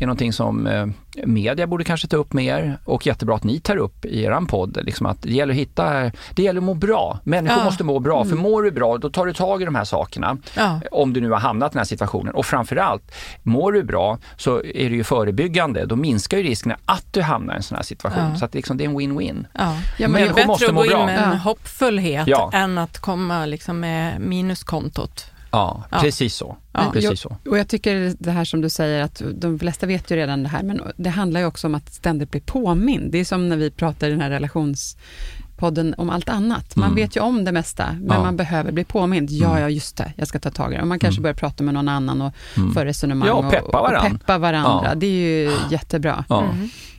är någonting som eh, media borde kanske ta upp mer och jättebra att ni tar upp i er podd. Liksom att det gäller att hitta, det gäller att må bra. Människor Ja. måste må bra, för mår du bra då tar du tag i de här sakerna. Ja. Om du nu har hamnat i den här situationen. Och framförallt, mår du bra så är det ju förebyggande. Då minskar ju riskerna att du hamnar i en sån här situation. Ja. Så att liksom, det är en win-win. Ja. Ja, men det är människor bättre måste att må gå in bra. med en hoppfullhet Ja. än att komma liksom med minuskontot. Ja, Ja. precis så. Ja. Precis Jag- så. Och jag tycker det här som du säger, att de flesta vet ju redan det här, men det handlar ju också om att ständigt bli påmind. Det är som när vi pratar i den här relationspodden om allt annat. Man Mm. vet ju om det mesta, men Ja. man behöver bli påmind. Ja, Mm. ja, just det, jag ska ta tag i det. Och man kanske Mm. börjar prata med någon annan och Mm. få resonemang Ja, och peppa varann. och peppa varandra. Ja. Det är ju jättebra.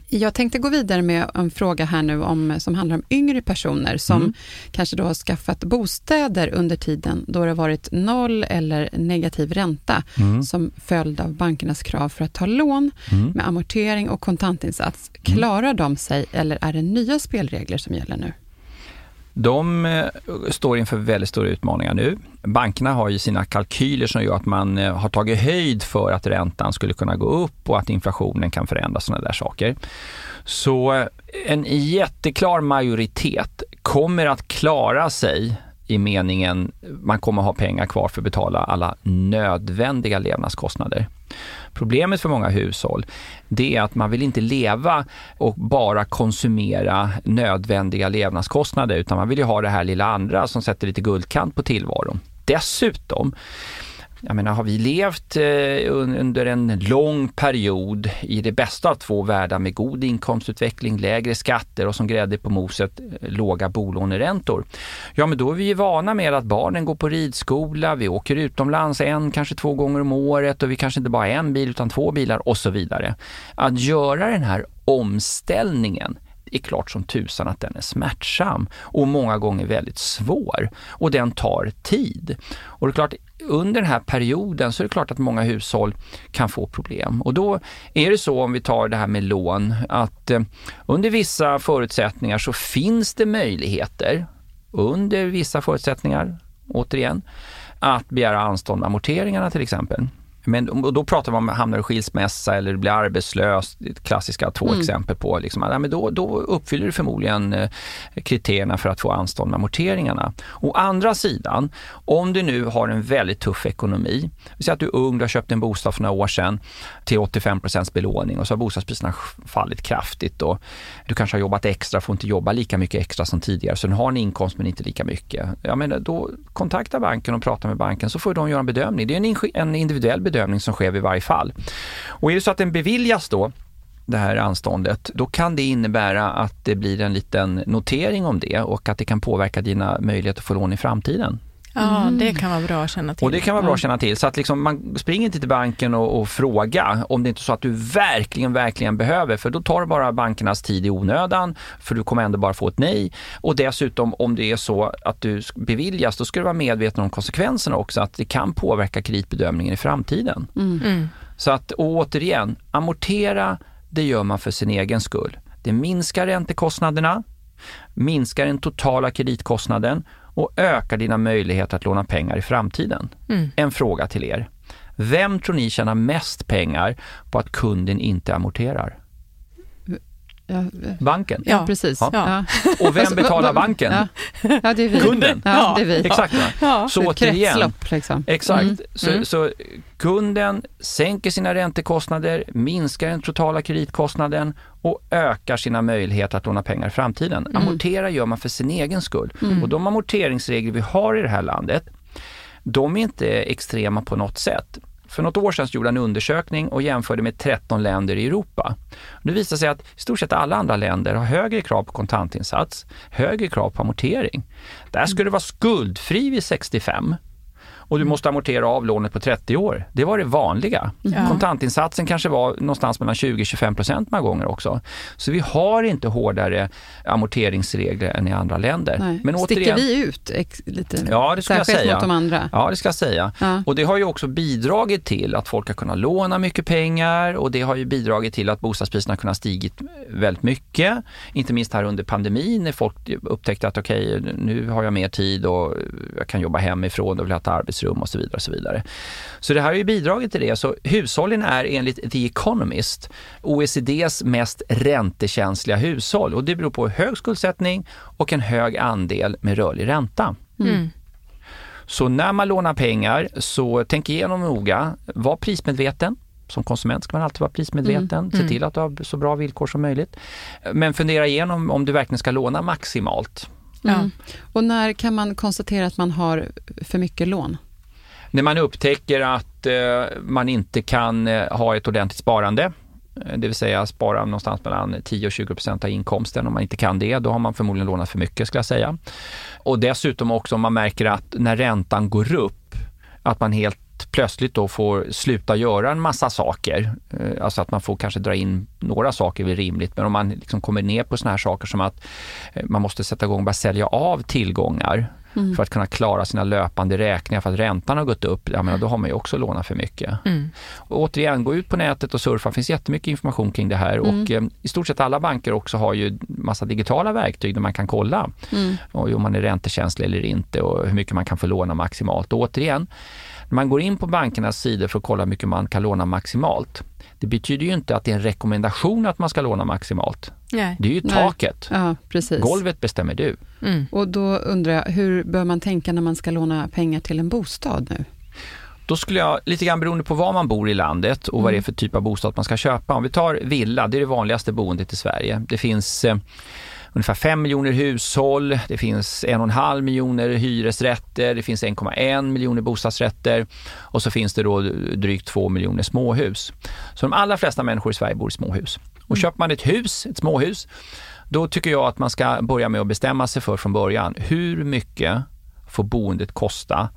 Ja. Mm. Jag tänkte gå vidare med en fråga här nu om, som handlar om yngre personer som Mm. kanske då har skaffat bostäder under tiden då det har varit noll eller negativ ränta Mm. som följd av bankernas krav för att ta lån Mm. med amortering och kontantinsats. Klarar de sig eller är det nya spelregler som gäller nu? De eh, står inför väldigt stora utmaningar nu. Bankerna har ju sina kalkyler som gör att man eh, har tagit höjd för att räntan skulle kunna gå upp och att inflationen kan förändras sådana där saker. Så eh, en jätteklar majoritet kommer att klara sig i meningen man kommer ha pengar kvar för att betala alla nödvändiga levnadskostnader. Problemet för många hushåll det är att man vill inte leva och bara konsumera nödvändiga levnadskostnader utan man vill ju ha det här lilla andra som sätter lite guldkant på tillvaron. Dessutom jag menar, har vi levt eh, under en lång period i det bästa av två världar med god inkomstutveckling, lägre skatter och som grädde på moset eh, låga bolåneräntor. Ja, men då är vi ju vana med att barnen går på ridskola, vi åker utomlands en, kanske två gånger om året och vi kanske inte bara har en bil utan två bilar och så vidare. Att göra den här omställningen är klart som tusan att den är smärtsam och många gånger väldigt svår och den tar tid. Och det är klart, under den här perioden så är det klart att många hushåll kan få problem. Och då är det så om vi tar det här med lån att eh, under vissa förutsättningar så finns det möjligheter, under vissa förutsättningar, återigen, att begära anstånd med amorteringarna till exempel. Men och då pratar man om hamnar i skilsmässa eller blir arbetslös, klassiska två mm. exempel på. Liksom, ja, men då, då uppfyller du förmodligen eh, kriterierna för att få anstånd med amorteringarna. Å andra sidan, om du nu har en väldigt tuff ekonomi, vi säger att du är ung, du har köpt en bostad för några år sedan till 85% belåning och så har bostadspriserna fallit kraftigt och du kanske har jobbat extra, får inte jobba lika mycket extra som tidigare, så du har en inkomst men inte lika mycket. Ja, men då kontakta banken och prata med banken så får de göra en bedömning. Det är en, en individuell bedömning bedömning som sker vid varje fall. Och är det så att den beviljas då, det här anståndet, då kan det innebära att det blir en liten notering om det och att det kan påverka dina möjligheter att få lån i framtiden. Ja, mm. det kan vara bra att känna till. Och det kan vara bra att känna till. Så att liksom man springer inte till banken och, och fråga om det inte är så att du verkligen, verkligen behöver. För då tar du bara bankernas tid i onödan, för du kommer ändå bara få ett nej. Och dessutom om det är så att du beviljas, då ska du vara medveten om konsekvenserna också, att det kan påverka kreditbedömningen i framtiden. Mm. Mm. Så att, och återigen, amortera, det gör man för sin egen skull. Det minskar räntekostnaderna, minskar den totala kreditkostnaden och ökar dina möjligheter att låna pengar i framtiden. Mm. En fråga till er. Vem tror ni tjänar mest pengar på att kunden inte amorterar? Ja, banken. Ja, precis. Ja. Ja. Och vem betalar banken? Ja, det är vi. Kunden. Ja, det är vi. Exakt. Ja. Så återigen, liksom. exakt. Mm. Så, mm. så, kunden sänker sina räntekostnader, minskar den totala kreditkostnaden och ökar sina möjligheter att låna pengar i framtiden. Mm. Amortera gör man för sin egen skull. Mm. Och de amorteringsregler vi har i det här landet, de är inte extrema på något sätt. För något år sedan gjorde jag en undersökning och jämförde med 13 länder i Europa. Det visade sig att i stort sett alla andra länder har högre krav på kontantinsats, högre krav på amortering. Där skulle det vara skuldfri vid 65 och du måste amortera av lånet på 30 år. Det var det vanliga. Ja. Kontantinsatsen kanske var någonstans mellan 20-25 procent många gånger också. Så vi har inte hårdare amorteringsregler än i andra länder. Nej. Men återigen, Sticker vi ut lite? Ja, det ska jag säga. mot de andra? Ja, det ska jag säga. Ja. Och det har ju också bidragit till att folk har kunnat låna mycket pengar och det har ju bidragit till att bostadspriserna har kunnat stigit väldigt mycket. Inte minst här under pandemin när folk upptäckte att okej, okay, nu har jag mer tid och jag kan jobba hemifrån och vill ha ett arbets arbetsrum och så vidare. Och så, vidare. så det här har ju bidragit till det. Så hushållen är enligt The Economist OECDs mest räntekänsliga hushåll och det beror på hög skuldsättning och en hög andel med rörlig ränta. Mm. Så när man lånar pengar så tänk igenom noga, var prismedveten. Som konsument ska man alltid vara prismedveten, mm. se till att du har så bra villkor som möjligt. Men fundera igenom om du verkligen ska låna maximalt. Mm. Och när kan man konstatera att man har för mycket lån? När man upptäcker att eh, man inte kan eh, ha ett ordentligt sparande, eh, det vill säga spara någonstans mellan 10 och 20 procent av inkomsten. Om man inte kan det, då har man förmodligen lånat för mycket skulle jag säga. Och dessutom också om man märker att när räntan går upp, att man helt plötsligt då får sluta göra en massa saker. Eh, alltså att man får kanske dra in några saker är väl rimligt, men om man liksom kommer ner på såna här saker som att eh, man måste sätta igång och börja sälja av tillgångar mm. för att kunna klara sina löpande räkningar för att räntan har gått upp, ja, men då har man ju också lånat för mycket. Mm. Och återigen, gå ut på nätet och surfa, det finns jättemycket information kring det här mm. och eh, i stort sett alla banker också har ju massa digitala verktyg där man kan kolla mm. och om man är räntekänslig eller inte och hur mycket man kan få låna maximalt. Och återigen, När man går in på bankernas sidor för att kolla hur mycket man kan låna maximalt, det betyder ju inte att det är en rekommendation att man ska låna maximalt. Nej. Det är ju taket. Ja, precis. Golvet bestämmer du. Mm. Och då undrar jag, hur bör man tänka när man ska låna pengar till en bostad nu? Då skulle jag, lite grann beroende på var man bor i landet och vad det är för typ av bostad man ska köpa. Om vi tar villa, det är det vanligaste boendet i Sverige. Det finns eh, ungefär 5 miljoner hushåll, det finns 1,5 miljoner hyresrätter, det finns 1,1 miljoner bostadsrätter och så finns det då drygt 2 miljoner småhus. Så de allra flesta människor i Sverige bor i småhus. Och köper man ett hus, ett småhus, då tycker jag att man ska börja med att bestämma sig för från början, hur mycket får boendet kosta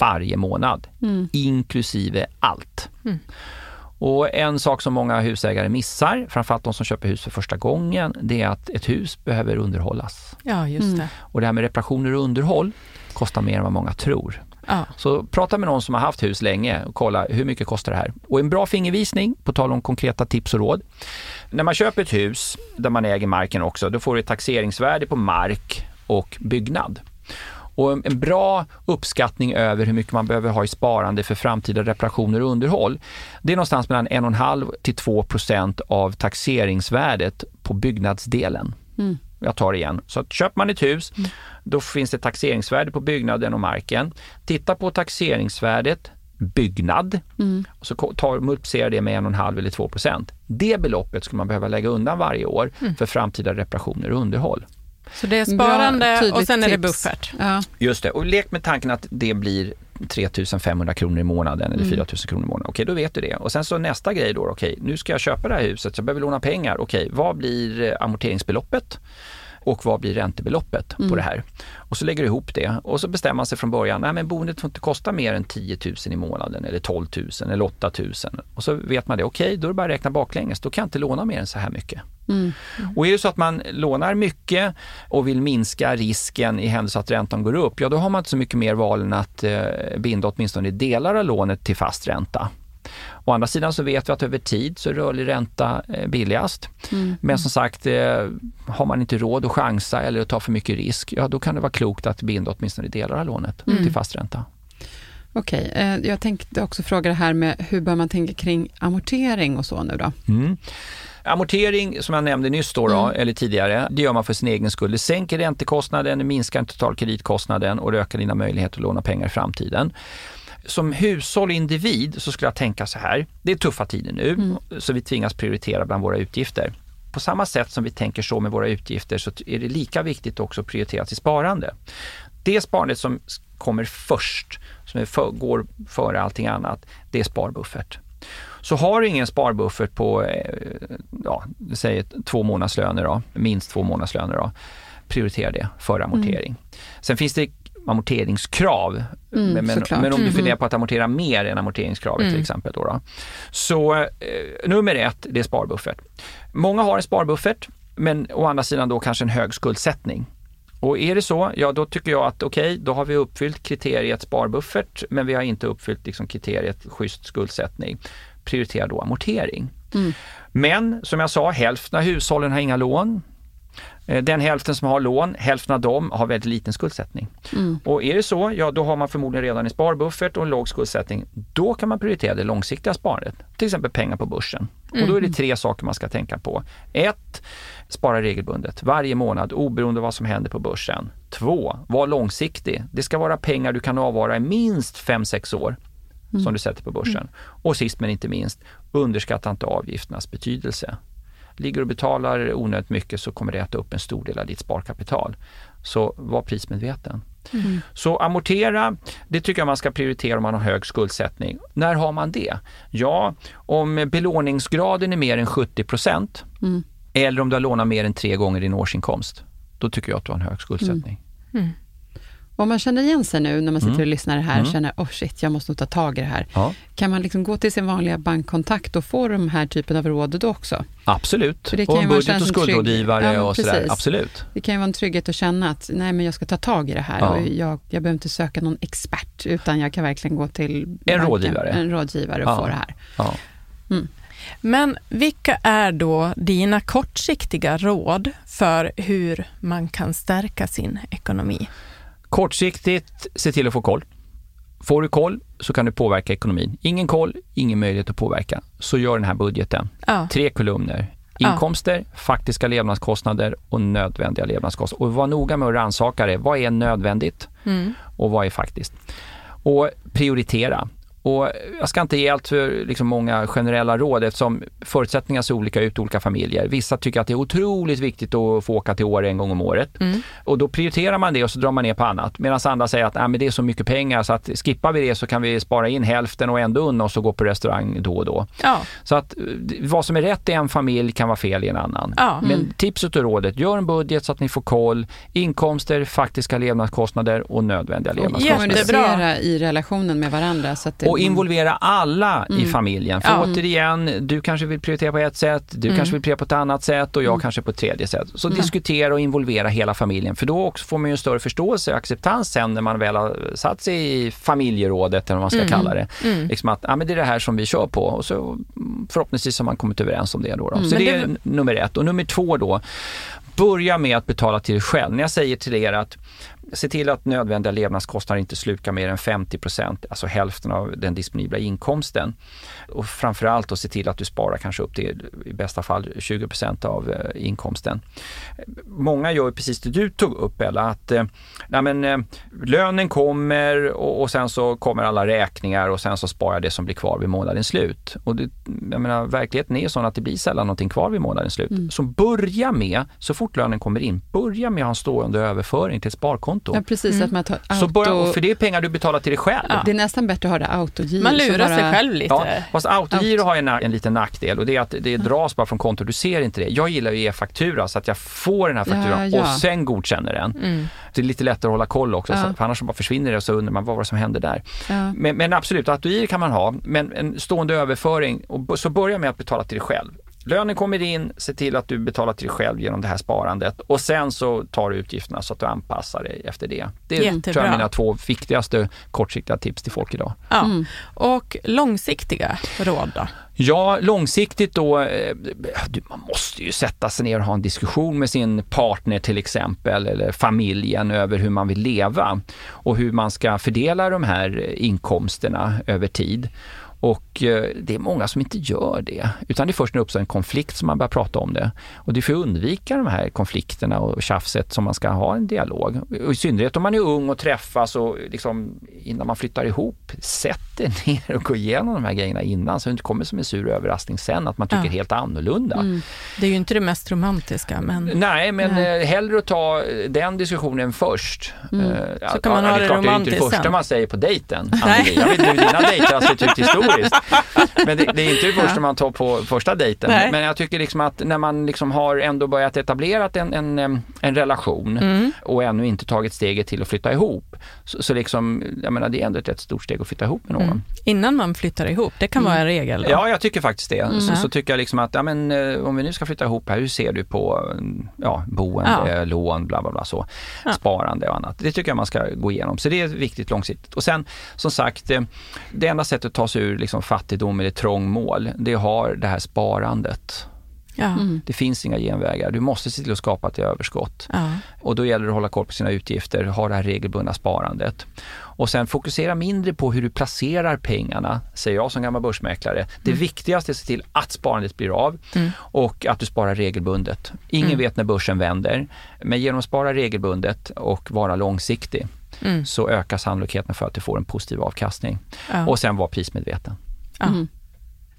varje månad, inklusive allt. Och en sak som många husägare missar, framförallt de som köper hus för första gången, det är att ett hus behöver underhållas. Ja, just det. Och det här med reparationer och underhåll kostar mer än vad många tror. Ja. Så prata med någon som har haft hus länge och kolla hur mycket kostar det här. Och en bra fingervisning, på tal om konkreta tips och råd. När man köper ett hus där man äger marken också, då får du ett taxeringsvärde på mark och byggnad. Och en- bra uppskattning över hur mycket man behöver ha i sparande för framtida reparationer och underhåll, det är någonstans mellan 1,5 till 2 procent av taxeringsvärdet på byggnadsdelen. Jag tar det igen. Så köper man ett hus, då finns det taxeringsvärde på byggnaden och marken. Titta på taxeringsvärdet byggnad och så tar, multiplicerar det med 1,5 eller 2 procent. Det beloppet skulle man behöva lägga undan varje år för framtida reparationer och underhåll. Så det är Bra, sparande tydligt och sen är det buffert. Ja, Just det, och lek med tanken att det blir 3500 kronor i månaden eller 4000 kronor i månaden. Okej, då vet du det. Och sen så nästa grej då, okej, nu ska jag köpa det här huset, så jag behöver låna pengar. Okej, vad blir eh, amorteringsbeloppet? Och vad blir räntebeloppet på det här? Och så lägger du ihop det och så bestämmer man sig från början, nej men boendet får inte kosta mer än 10 000 i månaden eller 12 000 eller 8 000. Och så vet man det, okej då är det bara att räkna baklänges, då kan jag inte låna mer än så här mycket. Och är det så att man lånar mycket och vill minska risken i händelse att räntan går upp, ja då har man inte så mycket mer val än att eh, binda åtminstone delar av lånet till fast ränta. Å andra sidan så vet vi att över tid så är rörlig ränta eh, billigast. Men som sagt, eh, har man inte råd att chansa eller att ta för mycket risk, ja då kan det vara klokt att binda åtminstone delar av lånet till fast ränta. Okej, eh, jag tänkte också fråga det här med hur bör man tänka kring amortering och så nu då? Mm. Amortering, som jag nämnde nyss då, då eller tidigare, det gör man för sin egen skull. Det sänker räntekostnaden, det minskar den totala kreditkostnaden och det ökar dina möjligheter att låna pengar i framtiden. Som hushåll och individ så skulle jag tänka så här, det är tuffa tider nu, så vi tvingas prioritera bland våra utgifter. På samma sätt som vi tänker så med våra utgifter så är det lika viktigt också att prioritera till sparande. Det sparandet som kommer först, som för, går före allting annat, det är sparbuffert. Så har du ingen sparbuffert på, eh, ja, säg två månadslöner då, minst två månadslöner då, prioritera det före amortering. Sen finns det amorteringskrav, Mm, men, men, om du Mhm. funderar på att amortera mer än amorteringskravet till exempel. Då då. Så eh, nummer ett, det är sparbuffert. Många har en sparbuffert, men å andra sidan då kanske en hög skuldsättning. Och är det så, ja då tycker jag att okej, då har vi uppfyllt kriteriet sparbuffert, men vi har inte uppfyllt liksom, kriteriet schysst skuldsättning. Prioritera då amortering. Men som jag sa, hälften av hushållen har inga lån. Eh, Den hälften som har lån, hälften av dem har väldigt liten skuldsättning. Och är det så, ja då har man förmodligen redan en sparbuffert och en låg skuldsättning. Då kan man prioritera det långsiktiga sparandet, till exempel pengar på börsen. Och då är det tre saker man ska tänka på. Ett, spara regelbundet varje månad oberoende av vad som händer på börsen. Två, var långsiktig. Det ska vara pengar du kan avvara i minst 5-6 år som du sätter på börsen. Och sist men inte minst, underskatta inte avgifternas betydelse. Ligger du och betalar onödigt mycket så kommer det äta upp en stor del av ditt sparkapital. Så var prismedveten. Så amortera, det tycker jag man ska prioritera om man har hög skuldsättning. När har man det? Ja, om belåningsgraden är mer än 70 procent eller om du har lånat mer än tre gånger din årsinkomst, då tycker jag att du har en hög skuldsättning. Om man känner igen sig nu när man sitter Mm. och lyssnar här och känner, oh shit, jag måste nog ta tag i det här. Ja. Kan man liksom gå till sin vanliga bankkontakt och få de här typen av råd då också? Absolut. För det kan Och en vara budget och en skuldrådgivare Ja, och sådär. Absolut. Det kan ju vara en trygghet att känna att, nej men jag ska ta tag i det här Ja. och jag, jag behöver inte söka någon expert, utan jag kan verkligen gå till banken, rådgivare. en rådgivare och Ja. få det här. Ja. Men vilka är då dina kortsiktiga råd för hur man kan stärka sin ekonomi? Kortsiktigt, se till att få koll. Får du koll så kan du påverka ekonomin. Ingen koll, ingen möjlighet att påverka. Så gör den här budgeten. Ja. Tre kolumner. Inkomster, faktiska levnadskostnader och nödvändiga levnadskostnader. Och var noga med att rannsaka det. Vad är nödvändigt Mm. och vad är faktiskt? Och prioritera. Och jag ska inte ge allt för liksom många generella råd eftersom förutsättningar ser olika ut i olika familjer. Vissa tycker att det är otroligt viktigt att få åka till Åre en gång om året. Mm. Och då prioriterar man det och så drar man ner på annat. Medan andra säger att Nej, men det är så mycket pengar så att skippar vi det så kan vi spara in hälften och ändå unna oss och gå på restaurang då och då. Ja. Så att eh, vad som är rätt i en familj kan vara fel i en annan. Ja. Men tipset och rådet, gör en budget så att ni får koll. Inkomster, faktiska levnadskostnader och nödvändiga levnadskostnader. Kommunicera i relationen med varandra. Så att det, Och involvera alla i familjen. För Ja. återigen, du kanske vill prioritera på ett sätt, du kanske vill prioritera på ett annat sätt och jag kanske på ett tredje sätt. Så diskutera och involvera hela familjen för då också får man ju en större förståelse och acceptans sen när man väl har satt sig i familjerådet eller vad man ska kalla det. Liksom att ja, men det är det här som vi kör på och så mm, förhoppningsvis har man kommit överens om det då. då. Så det är nummer ett. Och nummer två då, börja med att betala till dig själv. När jag säger till er att se till att nödvändiga levnadskostnader inte slukar mer än 50% alltså hälften av den disponibla inkomsten. Och framförallt att se till att du sparar kanske upp till i bästa fall 20% av eh, inkomsten. Många gör precis det du tog upp Bella, att eh, nej men, eh, lönen kommer och, och sen så kommer alla räkningar och sen så sparar jag det som blir kvar vid månadens slut. Och det, jag menar, verkligheten är sån att det blir sällan någonting kvar vid månadens slut. Så börja med, så fort lönen kommer in, börja med att ha en stående överföring till ett sparkonto. Ja, precis. Att man tar auto... Så börja, för det är pengar du betalar till dig själv. Det är nästan bättre att ha det autogiro. Man lurar sig bara- själv lite. Ja, fast autogiro har en, en liten nackdel och det är att det dras bara från kontot, du ser inte det. Jag gillar ju e-faktura så att jag får den här fakturan Ja, ja. och sen godkänner den. Det är lite lättare att hålla koll också, Ja. så, för annars bara försvinner det och så undrar man vad var det som hände där. Ja. Men, men absolut, autogiro kan man ha, men en stående överföring, och så börja med att betala till dig själv. Lönen kommer in, se till att du betalar till dig själv genom det här sparandet och sen så tar du utgifterna så att du anpassar dig efter det. Det är tror Jättebra. jag mina två viktigaste kortsiktiga tips till folk idag. Ja. Mm. Och långsiktiga råd då? Ja, långsiktigt då, eh, man måste ju sätta sig ner och ha en diskussion med sin partner till exempel, eller familjen över hur man vill leva och hur man ska fördela de här eh, inkomsterna över tid. Och eh, det är många som inte gör det, utan det är först när det uppstår en konflikt som man börjar prata om det. Och det är för att undvika de här konflikterna och tjafset som man ska ha en dialog. Och I synnerhet om man är ung och träffas och liksom innan man flyttar ihop, sätt er [LAUGHS] ner och gå igenom de här grejerna innan så det inte kommer som en sur överraskning sen att man tycker Ja. helt annorlunda. Det är ju inte det mest romantiska, men Nej, men eh, hellre att ta eh, den diskussionen först. Ja, Så kan man ja, ha det det klart, Det är romantiskt inte det första sen. man säger på dejten. Anneli. Jag vet inte hur dina dejter har sett ut [LAUGHS] historiskt. [LAUGHS] Men det, det är inte det första man tar på första dejten. Nej. Men jag tycker liksom att när man liksom har ändå börjat etablera en, en, en relation Mm. och ännu inte tagit steget till att flytta ihop. Så, så liksom, jag menar det är ändå ett rätt stort steg att flytta ihop med någon. mm. innan man flyttar ihop, det kan vara en regel då. Ja, jag tycker faktiskt det. Så, Ja. så tycker jag liksom att, ja, men, eh, om vi nu ska flytta ihop här, hur ser du på mm, ja, boende, Ja. lån, bla bla bla så, Ja. sparande och annat. Det tycker jag man ska gå igenom. Så det är viktigt långsiktigt. Och sen, som sagt, eh, det enda sättet att ta sig ur liksom, fattigdom eller trångmål, det har det här sparandet. Ja. Det finns inga genvägar. Du måste se till att skapa ett överskott. Ja. Och då gäller det att hålla koll på sina utgifter, ha det här regelbundna sparandet. Och sen fokusera mindre på hur du placerar pengarna, säger jag som gammal börsmäklare. Det viktigaste är att se till att sparandet blir av och att du sparar regelbundet. Ingen vet när börsen vänder, men genom att spara regelbundet och vara långsiktig Mm. så ökar sannolikheten för att du får en positiv avkastning. Ja. Och sen vara prismedveten. Ja.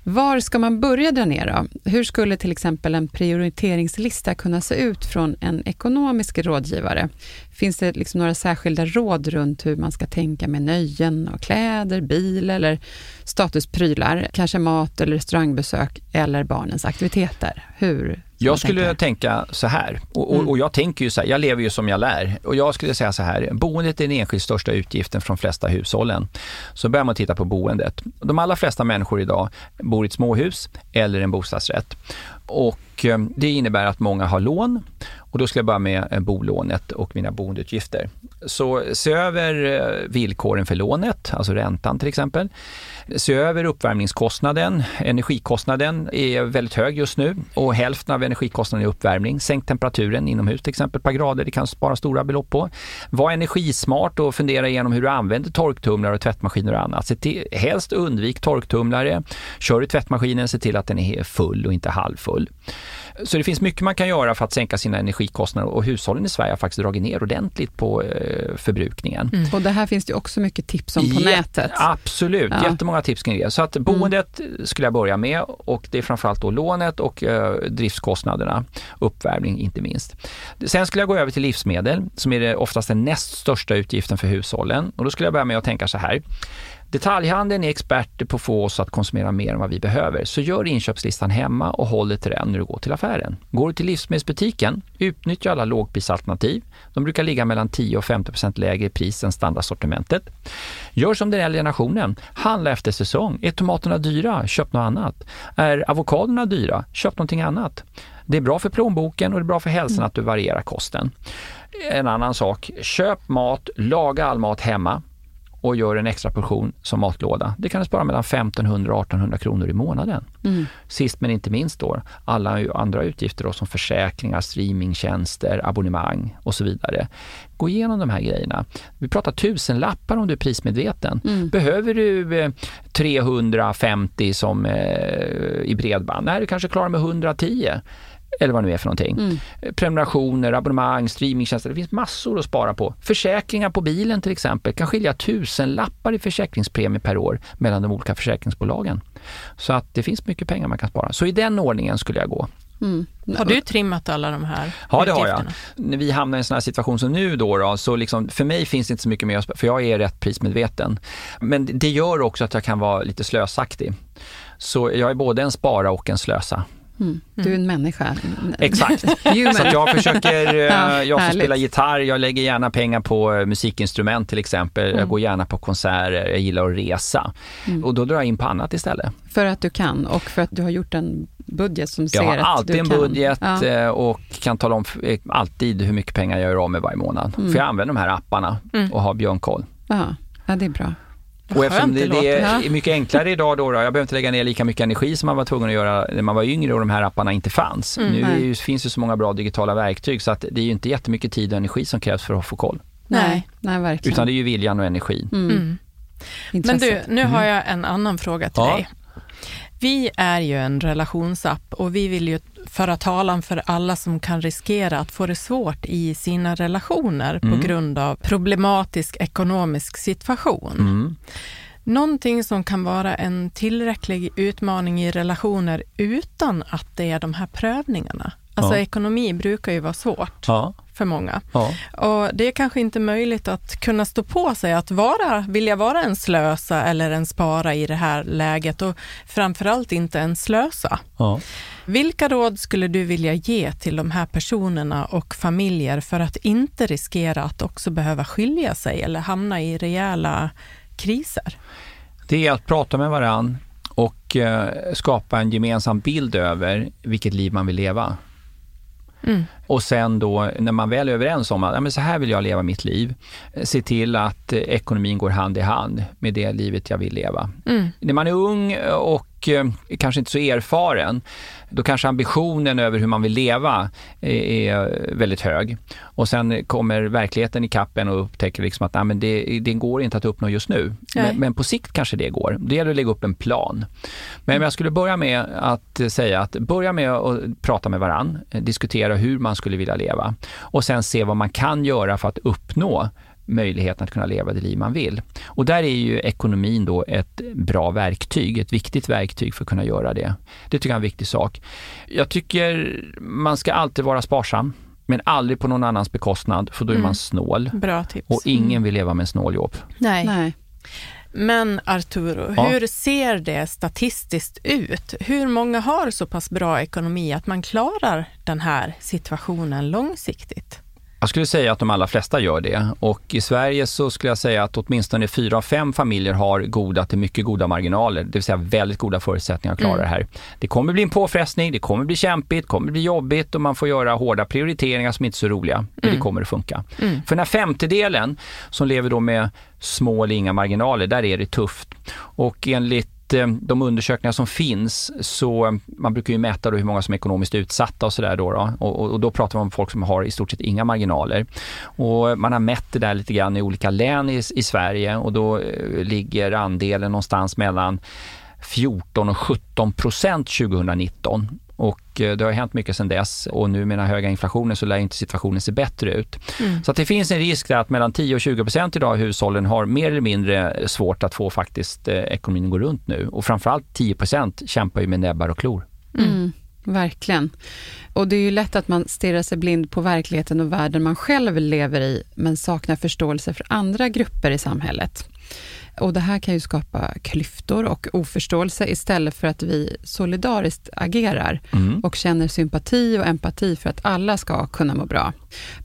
Var ska man börja dra ner då? Hur skulle till exempel en prioriteringslista kunna se ut från en ekonomisk rådgivare? Finns det liksom några särskilda råd runt hur man ska tänka med nöjen och kläder, bil eller statusprylar, kanske mat eller restaurangbesök eller barnens aktiviteter? Hur? Jag skulle tänka? tänka så här, och, Mm. och, och jag tänker ju så här, jag lever ju som jag lär. Och jag skulle säga så här, boendet är den enskilt största utgiften från de flesta hushållen. Så börjar man titta på boendet. De allra flesta människor idag bor i ett småhus eller en bostadsrätt. Och och eh, det innebär att många har lån och då ska jag börja med eh, bolånet och mina boendeutgifter. Så se över eh, villkoren för lånet, alltså räntan till exempel. Se över uppvärmningskostnaden. Energikostnaden är väldigt hög just nu och hälften av energikostnaden är uppvärmning. Sänk temperaturen inomhus till exempel ett par grader, det kan spara stora belopp på. Var energismart och fundera igenom hur du använder torktumlare och tvättmaskiner och annat. Se till, helst undvik torktumlare. Kör du tvättmaskinen, se till att den är full och inte halvfull. Så det finns mycket man kan göra för att sänka sina energikostnader och hushållen i Sverige har faktiskt dragit ner ordentligt på eh, förbrukningen. Mm. Och det här finns det också mycket tips om på Jätte, nätet. Absolut, Ja. jättemånga tips kring det. Så att boendet skulle jag börja med och det är framförallt då lånet och eh, driftskostnaderna, uppvärmning inte minst. Sen skulle jag gå över till livsmedel som är det oftast den näst största utgiften för hushållen och då skulle jag börja med att tänka så här. Detaljhandeln är experter på att få oss att konsumera mer än vad vi behöver. Så gör inköpslistan hemma och håll dig till den när du går till affären. Går du till livsmedelsbutiken, utnyttja alla lågprisalternativ. De brukar ligga mellan 10 och 50 procent lägre i pris än standardsortimentet. Gör som den äldre generationen. Handla efter säsong. Är tomaterna dyra? Köp något annat. Är avokadorna dyra? Köp någonting annat. Det är bra för plånboken och det är bra för hälsan att du varierar kosten. En annan sak, köp mat, laga all mat hemma och gör en extra portion som matlåda. Det kan du spara mellan 1500 och 1800 kronor i månaden. Sist men inte minst då, alla andra utgifter då, som försäkringar, streamingtjänster, abonnemang och så vidare. Gå igenom de här grejerna. Vi pratar tusenlappar om du är prismedveten. Behöver du eh, 350 som eh, i bredband? Nej, du kanske klarar med 110 eller vad det nu är för någonting. Prenumerationer, abonnemang, streamingtjänster. Det finns massor att spara på. Försäkringar på bilen till exempel kan skilja tusen lappar i försäkringspremie per år mellan de olika försäkringsbolagen. Så att det finns mycket pengar man kan spara. Så i den ordningen skulle jag gå. Har du trimmat alla de här Ja, det har jag. När vi hamnar i en sån här situation som nu då, då så liksom, för mig finns det inte så mycket mer, för jag är rätt prismedveten. Men det gör också att jag kan vara lite slösaktig. Så jag är både en spara och en slösa. Du är en människa. Exakt. [LAUGHS] Så jag försöker, [LAUGHS] eh, Ja, jag får härligt. spela gitarr, jag lägger gärna pengar på eh, musikinstrument till exempel. Mm. Jag går gärna på konserter, jag gillar att resa. Och då drar jag in på annat istället. För att du kan och för att du har gjort en budget som Jag ser har att alltid du en kan. budget Ja. eh, och kan tala om alltid hur mycket pengar jag gör av med varje månad. Mm. För jag använder de här apparna och har björnkoll. Ja. ja, det är bra. Och eftersom det, det det är mycket enklare idag då, då, jag behöver inte lägga ner lika mycket energi som man var tvungen att göra när man var yngre och de här apparna inte fanns. Mm. nu ju, finns ju så många bra digitala verktyg så att det är ju inte jättemycket tid och energi som krävs för att få koll. Nej. Nej, verkligen. Utan det är ju viljan och energin. mm. Mm. Men du, nu har jag en annan fråga till Ja. dig. Vi är ju en relationsapp och vi vill ju föra talan för alla som kan riskera att få det svårt i sina relationer på grund av problematisk ekonomisk situation. Mm. Någonting som kan vara en tillräcklig utmaning i relationer utan att det är de här prövningarna. Alltså Ja. ekonomi brukar ju vara svårt Ja, för många. ja. Och det är kanske inte möjligt att kunna stå på sig att vara, vilja vara en slösa eller en spara i det här läget och framförallt inte en slösa. ja. Vilka råd skulle du vilja ge till de här personerna och familjer för att inte riskera att också behöva skilja sig eller hamna i rejäla kriser? Det är att prata med varann och eh, skapa en gemensam bild över vilket liv man vill leva. Mm. Och sen då när man väl är överens om att ja, men så här vill jag leva mitt liv, eh, se till att eh, ekonomin går hand i hand med det livet jag vill leva. Mm. När man är ung och eh, kanske inte så erfaren, då kanske ambitionen över hur man vill leva är, är väldigt hög. Och sen kommer verkligheten i kappen och upptäcker liksom att nej, men det, det går inte att uppnå just nu. Men, men på sikt kanske det går. Det gäller att lägga upp en plan. Men jag skulle börja med att säga att börja med att prata med varann, eh, diskutera hur man skulle vilja leva och sen se vad man kan göra för att uppnå möjligheten att kunna leva det liv man vill. Och där är ju ekonomin då ett bra verktyg, ett viktigt verktyg för att kunna göra det. Det tycker jag är en viktig sak. Jag tycker man ska alltid vara sparsam, men aldrig på någon annans bekostnad, för då är Mm. man snål. Bra tips. Och ingen vill leva med en snåljobb. Nej. Nej. Men Arturo, Ja. hur ser det statistiskt ut? Hur många har så pass bra ekonomi att man klarar den här situationen långsiktigt? Jag skulle säga att de allra flesta gör det och i Sverige så skulle jag säga att åtminstone fyra av fem familjer har goda till mycket goda marginaler, det vill säga väldigt goda förutsättningar att klara mm. det här. Det kommer bli en påfrestning, det kommer bli kämpigt, det kommer bli jobbigt och man får göra hårda prioriteringar som inte är så roliga, men mm. det kommer att funka. Mm. För den här femtedelen som lever då med små eller inga marginaler, där är det tufft. Och enligt Eh, de undersökningar som finns så eh, man brukar ju mäta då hur många som är ekonomiskt utsatta och sådär då, då. Och, och, då pratar man om folk som har i stort sett inga marginaler. Och eh, man har mätt det där lite grann i olika län i, i Sverige och då ligger andelen någonstans mellan 14 och 17 procent 2019 och eh, det har hänt mycket sedan dess och nu med den höga inflationen så lär inte situationen se bättre ut. Mm. Så det finns en risk att mellan 10 och 20 procent idag av hushållen har mer eller mindre svårt att få faktiskt eh, ekonomin att gå runt nu. Och framförallt 10 procent kämpar ju med näbbar och klor. Mm. Mm. Verkligen. Och det är ju lätt att man stirrar sig blind på verkligheten och världen man själv lever i, men saknar förståelse för andra grupper i samhället. Och det här kan ju skapa klyftor och oförståelse istället för att vi solidariskt agerar mm. och känner sympati och empati för att alla ska kunna må bra.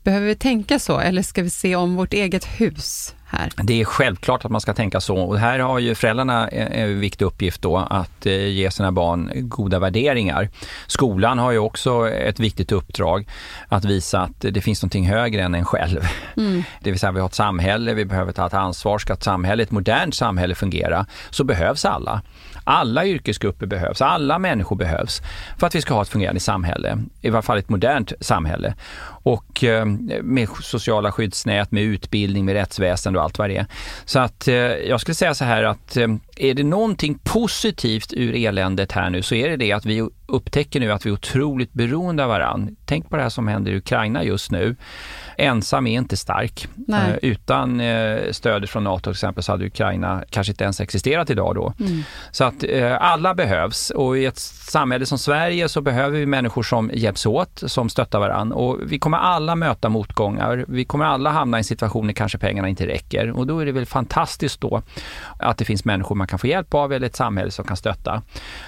Behöver vi tänka så eller ska vi se om vårt eget hus här? Det är självklart att man ska tänka så och här har ju föräldrarna en viktig uppgift då att eh, ge sina barn goda värderingar. Skolan har ju också ett viktigt uppdrag att visa att det finns någonting högre än en själv. Mm. Det vill säga vi har ett samhälle, vi behöver ta ett ansvar. Ska ett samhälle, ett modernt samhälle fungera så behövs alla. Alla yrkesgrupper behövs, alla människor behövs för att vi ska ha ett fungerande samhälle, i varje fall ett modernt samhälle. Och eh, med sociala skyddsnät, med utbildning, med rättsväsende och allt vad det är. Så att eh, jag skulle säga så här att eh, är det någonting positivt ur eländet här nu så är det det att vi upptäcker nu att vi är otroligt beroende av varandra. Tänk på det här som händer i Ukraina just nu. Ensam är inte stark. Eh, utan eh, stödet från NATO till exempel så hade Ukraina kanske inte ens existerat idag då. Mm. Så att eh, alla behövs och i ett samhälle som Sverige så behöver vi människor som hjälps åt, som stöttar varandra och vi kommer alla möta motgångar. Vi kommer alla hamna i en situation när kanske pengarna inte räcker och då är det väl fantastiskt då att det finns människor man kan få hjälp av eller ett samhälle som kan stötta.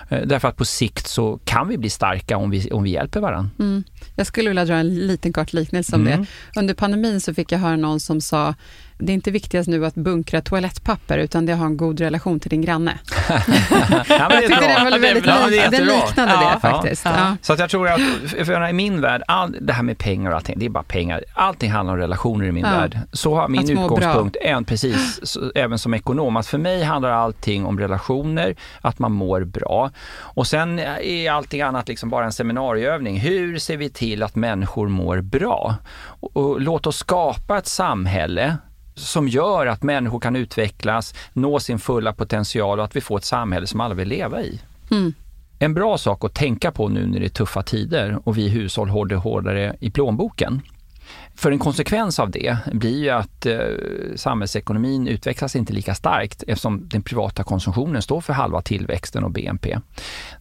Därför att på sikt så kan vi bli starka om vi, om vi hjälper varandra. Mm. Jag skulle vilja dra en liten kort liknelse om mm. det. Under pandemin så fick jag höra någon som sa, det är inte viktigast nu att bunkra toalettpapper, utan det är att ha en god relation till din granne. [LAUGHS] ja, jag tyckte den var väldigt ja, lik, den liknade ja, det faktiskt. Ja. Så att jag tror att, för i min värld, all, det här med pengar och allting, det är bara pengar. Allting handlar om relationer i min värld. Så har min utgångspunkt, en, precis, så, även som ekonom, att för mig handlar allting om relationer, att man mår bra. Och sen är allting annat liksom bara en seminarieövning. Hur ser vi till att människor mår bra? Och, och låt oss skapa ett samhälle som gör att människor kan utvecklas, nå sin fulla potential och att vi får ett samhälle som alla vill leva i. Mm. En bra sak att tänka på nu när det är tuffa tider och vi hushåll håller hårdare i plånboken. För en konsekvens av det blir ju att eh, samhällsekonomin utvecklas inte lika starkt eftersom den privata konsumtionen står för halva tillväxten och BNP.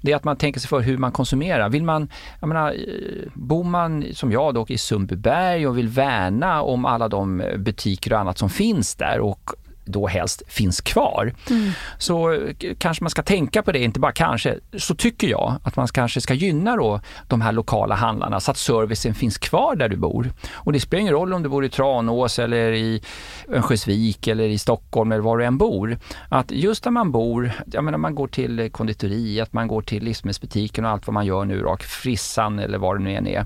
Det är att man tänker sig för hur man konsumerar. Vill man, jag menar, eh, bor man som jag då i Sundbyberg och vill värna om alla de eh, butiker och annat som finns där och då helst finns kvar. Mm. Så kanske man ska tänka på det, inte bara kanske, så tycker jag att man kanske ska gynna då de här lokala handlarna så att servicen finns kvar där du bor. Och det spelar ingen roll om du bor i Tranås eller i Örnsköldsvik eller i Stockholm eller var du än bor. Att just där man bor, jag menar man går till konditoriet, man går till livsmedelsbutiken och allt vad man gör nu då, Frissan eller vad det nu än är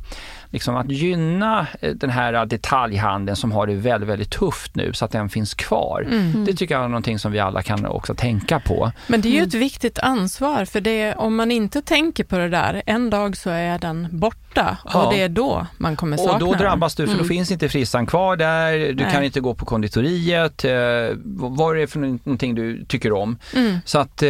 liksom att gynna eh, den här detaljhandeln som har det väldigt, väldigt tufft nu så att den finns kvar. Mm. Det tycker jag är någonting som vi alla kan också tänka på. Men det är ju ett viktigt ansvar för det, om man inte tänker på det där, en dag så är den borta ja. och det är då man kommer sakna Och då drabbas du för mm. då finns inte frissan kvar där, du Nej. kan inte gå på konditoriet, eh, vad är det för någonting du tycker om? Mm. Så att eh,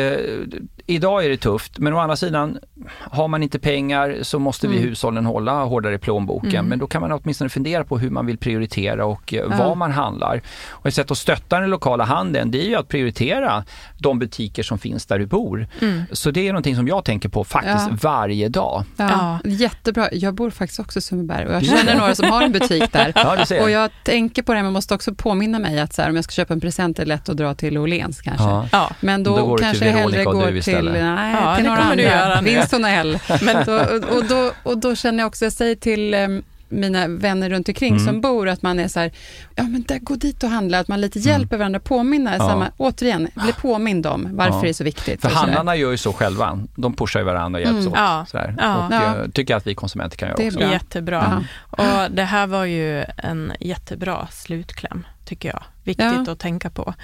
idag är det tufft, men å andra sidan, har man inte pengar så måste vi mm. hushållen hålla hårdare i plånboken. Mm. Men då kan man åtminstone fundera på hur man vill prioritera och eh, ja. vad man handlar. Och ett sätt att stötta den lokala handeln, det är ju att prioritera de butiker som finns där du bor. Mm. Så det är någonting som jag tänker på faktiskt ja. varje dag. Ja. Jättebra. Jag bor faktiskt också i Sundbyberg och jag känner några som har en butik där. [LAUGHS] och jag tänker på det, men måste också påminna mig att så här, om jag ska köpa en present är det lätt att dra till Åhléns kanske. Men då, då kanske jag hellre går till till, nej, ja, till några andra. Vinst och L. Men då, [LAUGHS] och, då, och då känner jag också, jag säger till um, mina vänner runt omkring Mm. som bor, att man är så här, ja men där, gå dit och handla, att man lite hjälper varandra, påminna, Mm. Ja. samma, återigen, bli påmind om varför Ja. det är så viktigt. För handlarna gör ju så själva. De pushar ju varandra och hjälps Mm. åt. Ja. Sådär. Ja. Och Ja. jag tycker att vi konsumenter kan göra Det är också. bra. Jättebra. Ja. Och det här var ju en jättebra slutkläm, tycker jag. Viktigt Ja. att tänka på.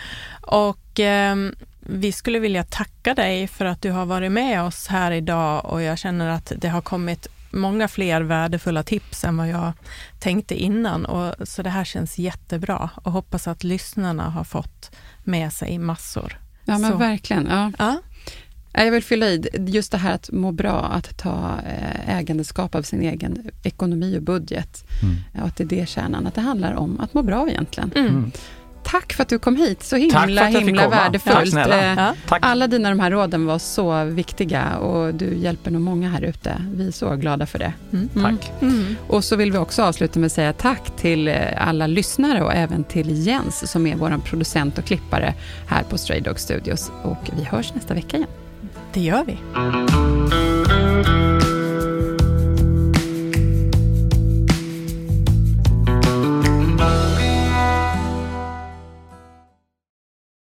Och ehm, vi skulle vilja tacka dig för att du har varit med oss här idag och jag känner att det har kommit många fler värdefulla tips än vad jag tänkte innan. Och, så det här känns jättebra och hoppas att lyssnarna har fått med sig massor. Ja, men Så. verkligen. Ja. Ja, Ja, Jag vill fylla i just det här att må bra, att ta eh, ägandeskap av sin egen ekonomi och budget. Mm. Att det är det kärnan, att det handlar om att må bra egentligen. mm. Tack för att du kom hit, så himla, himla värdefullt. Eh, ja. Tack. Alla dina de här råden var så viktiga och du hjälper nog många här ute. Vi är så glada för det. Mm. Tack. Mm. Och så vill vi också avsluta med att säga tack till eh, alla lyssnare och även till Jens som är vår producent och klippare här på Stray Dog Studios. Och vi hörs nästa vecka igen. Det gör vi.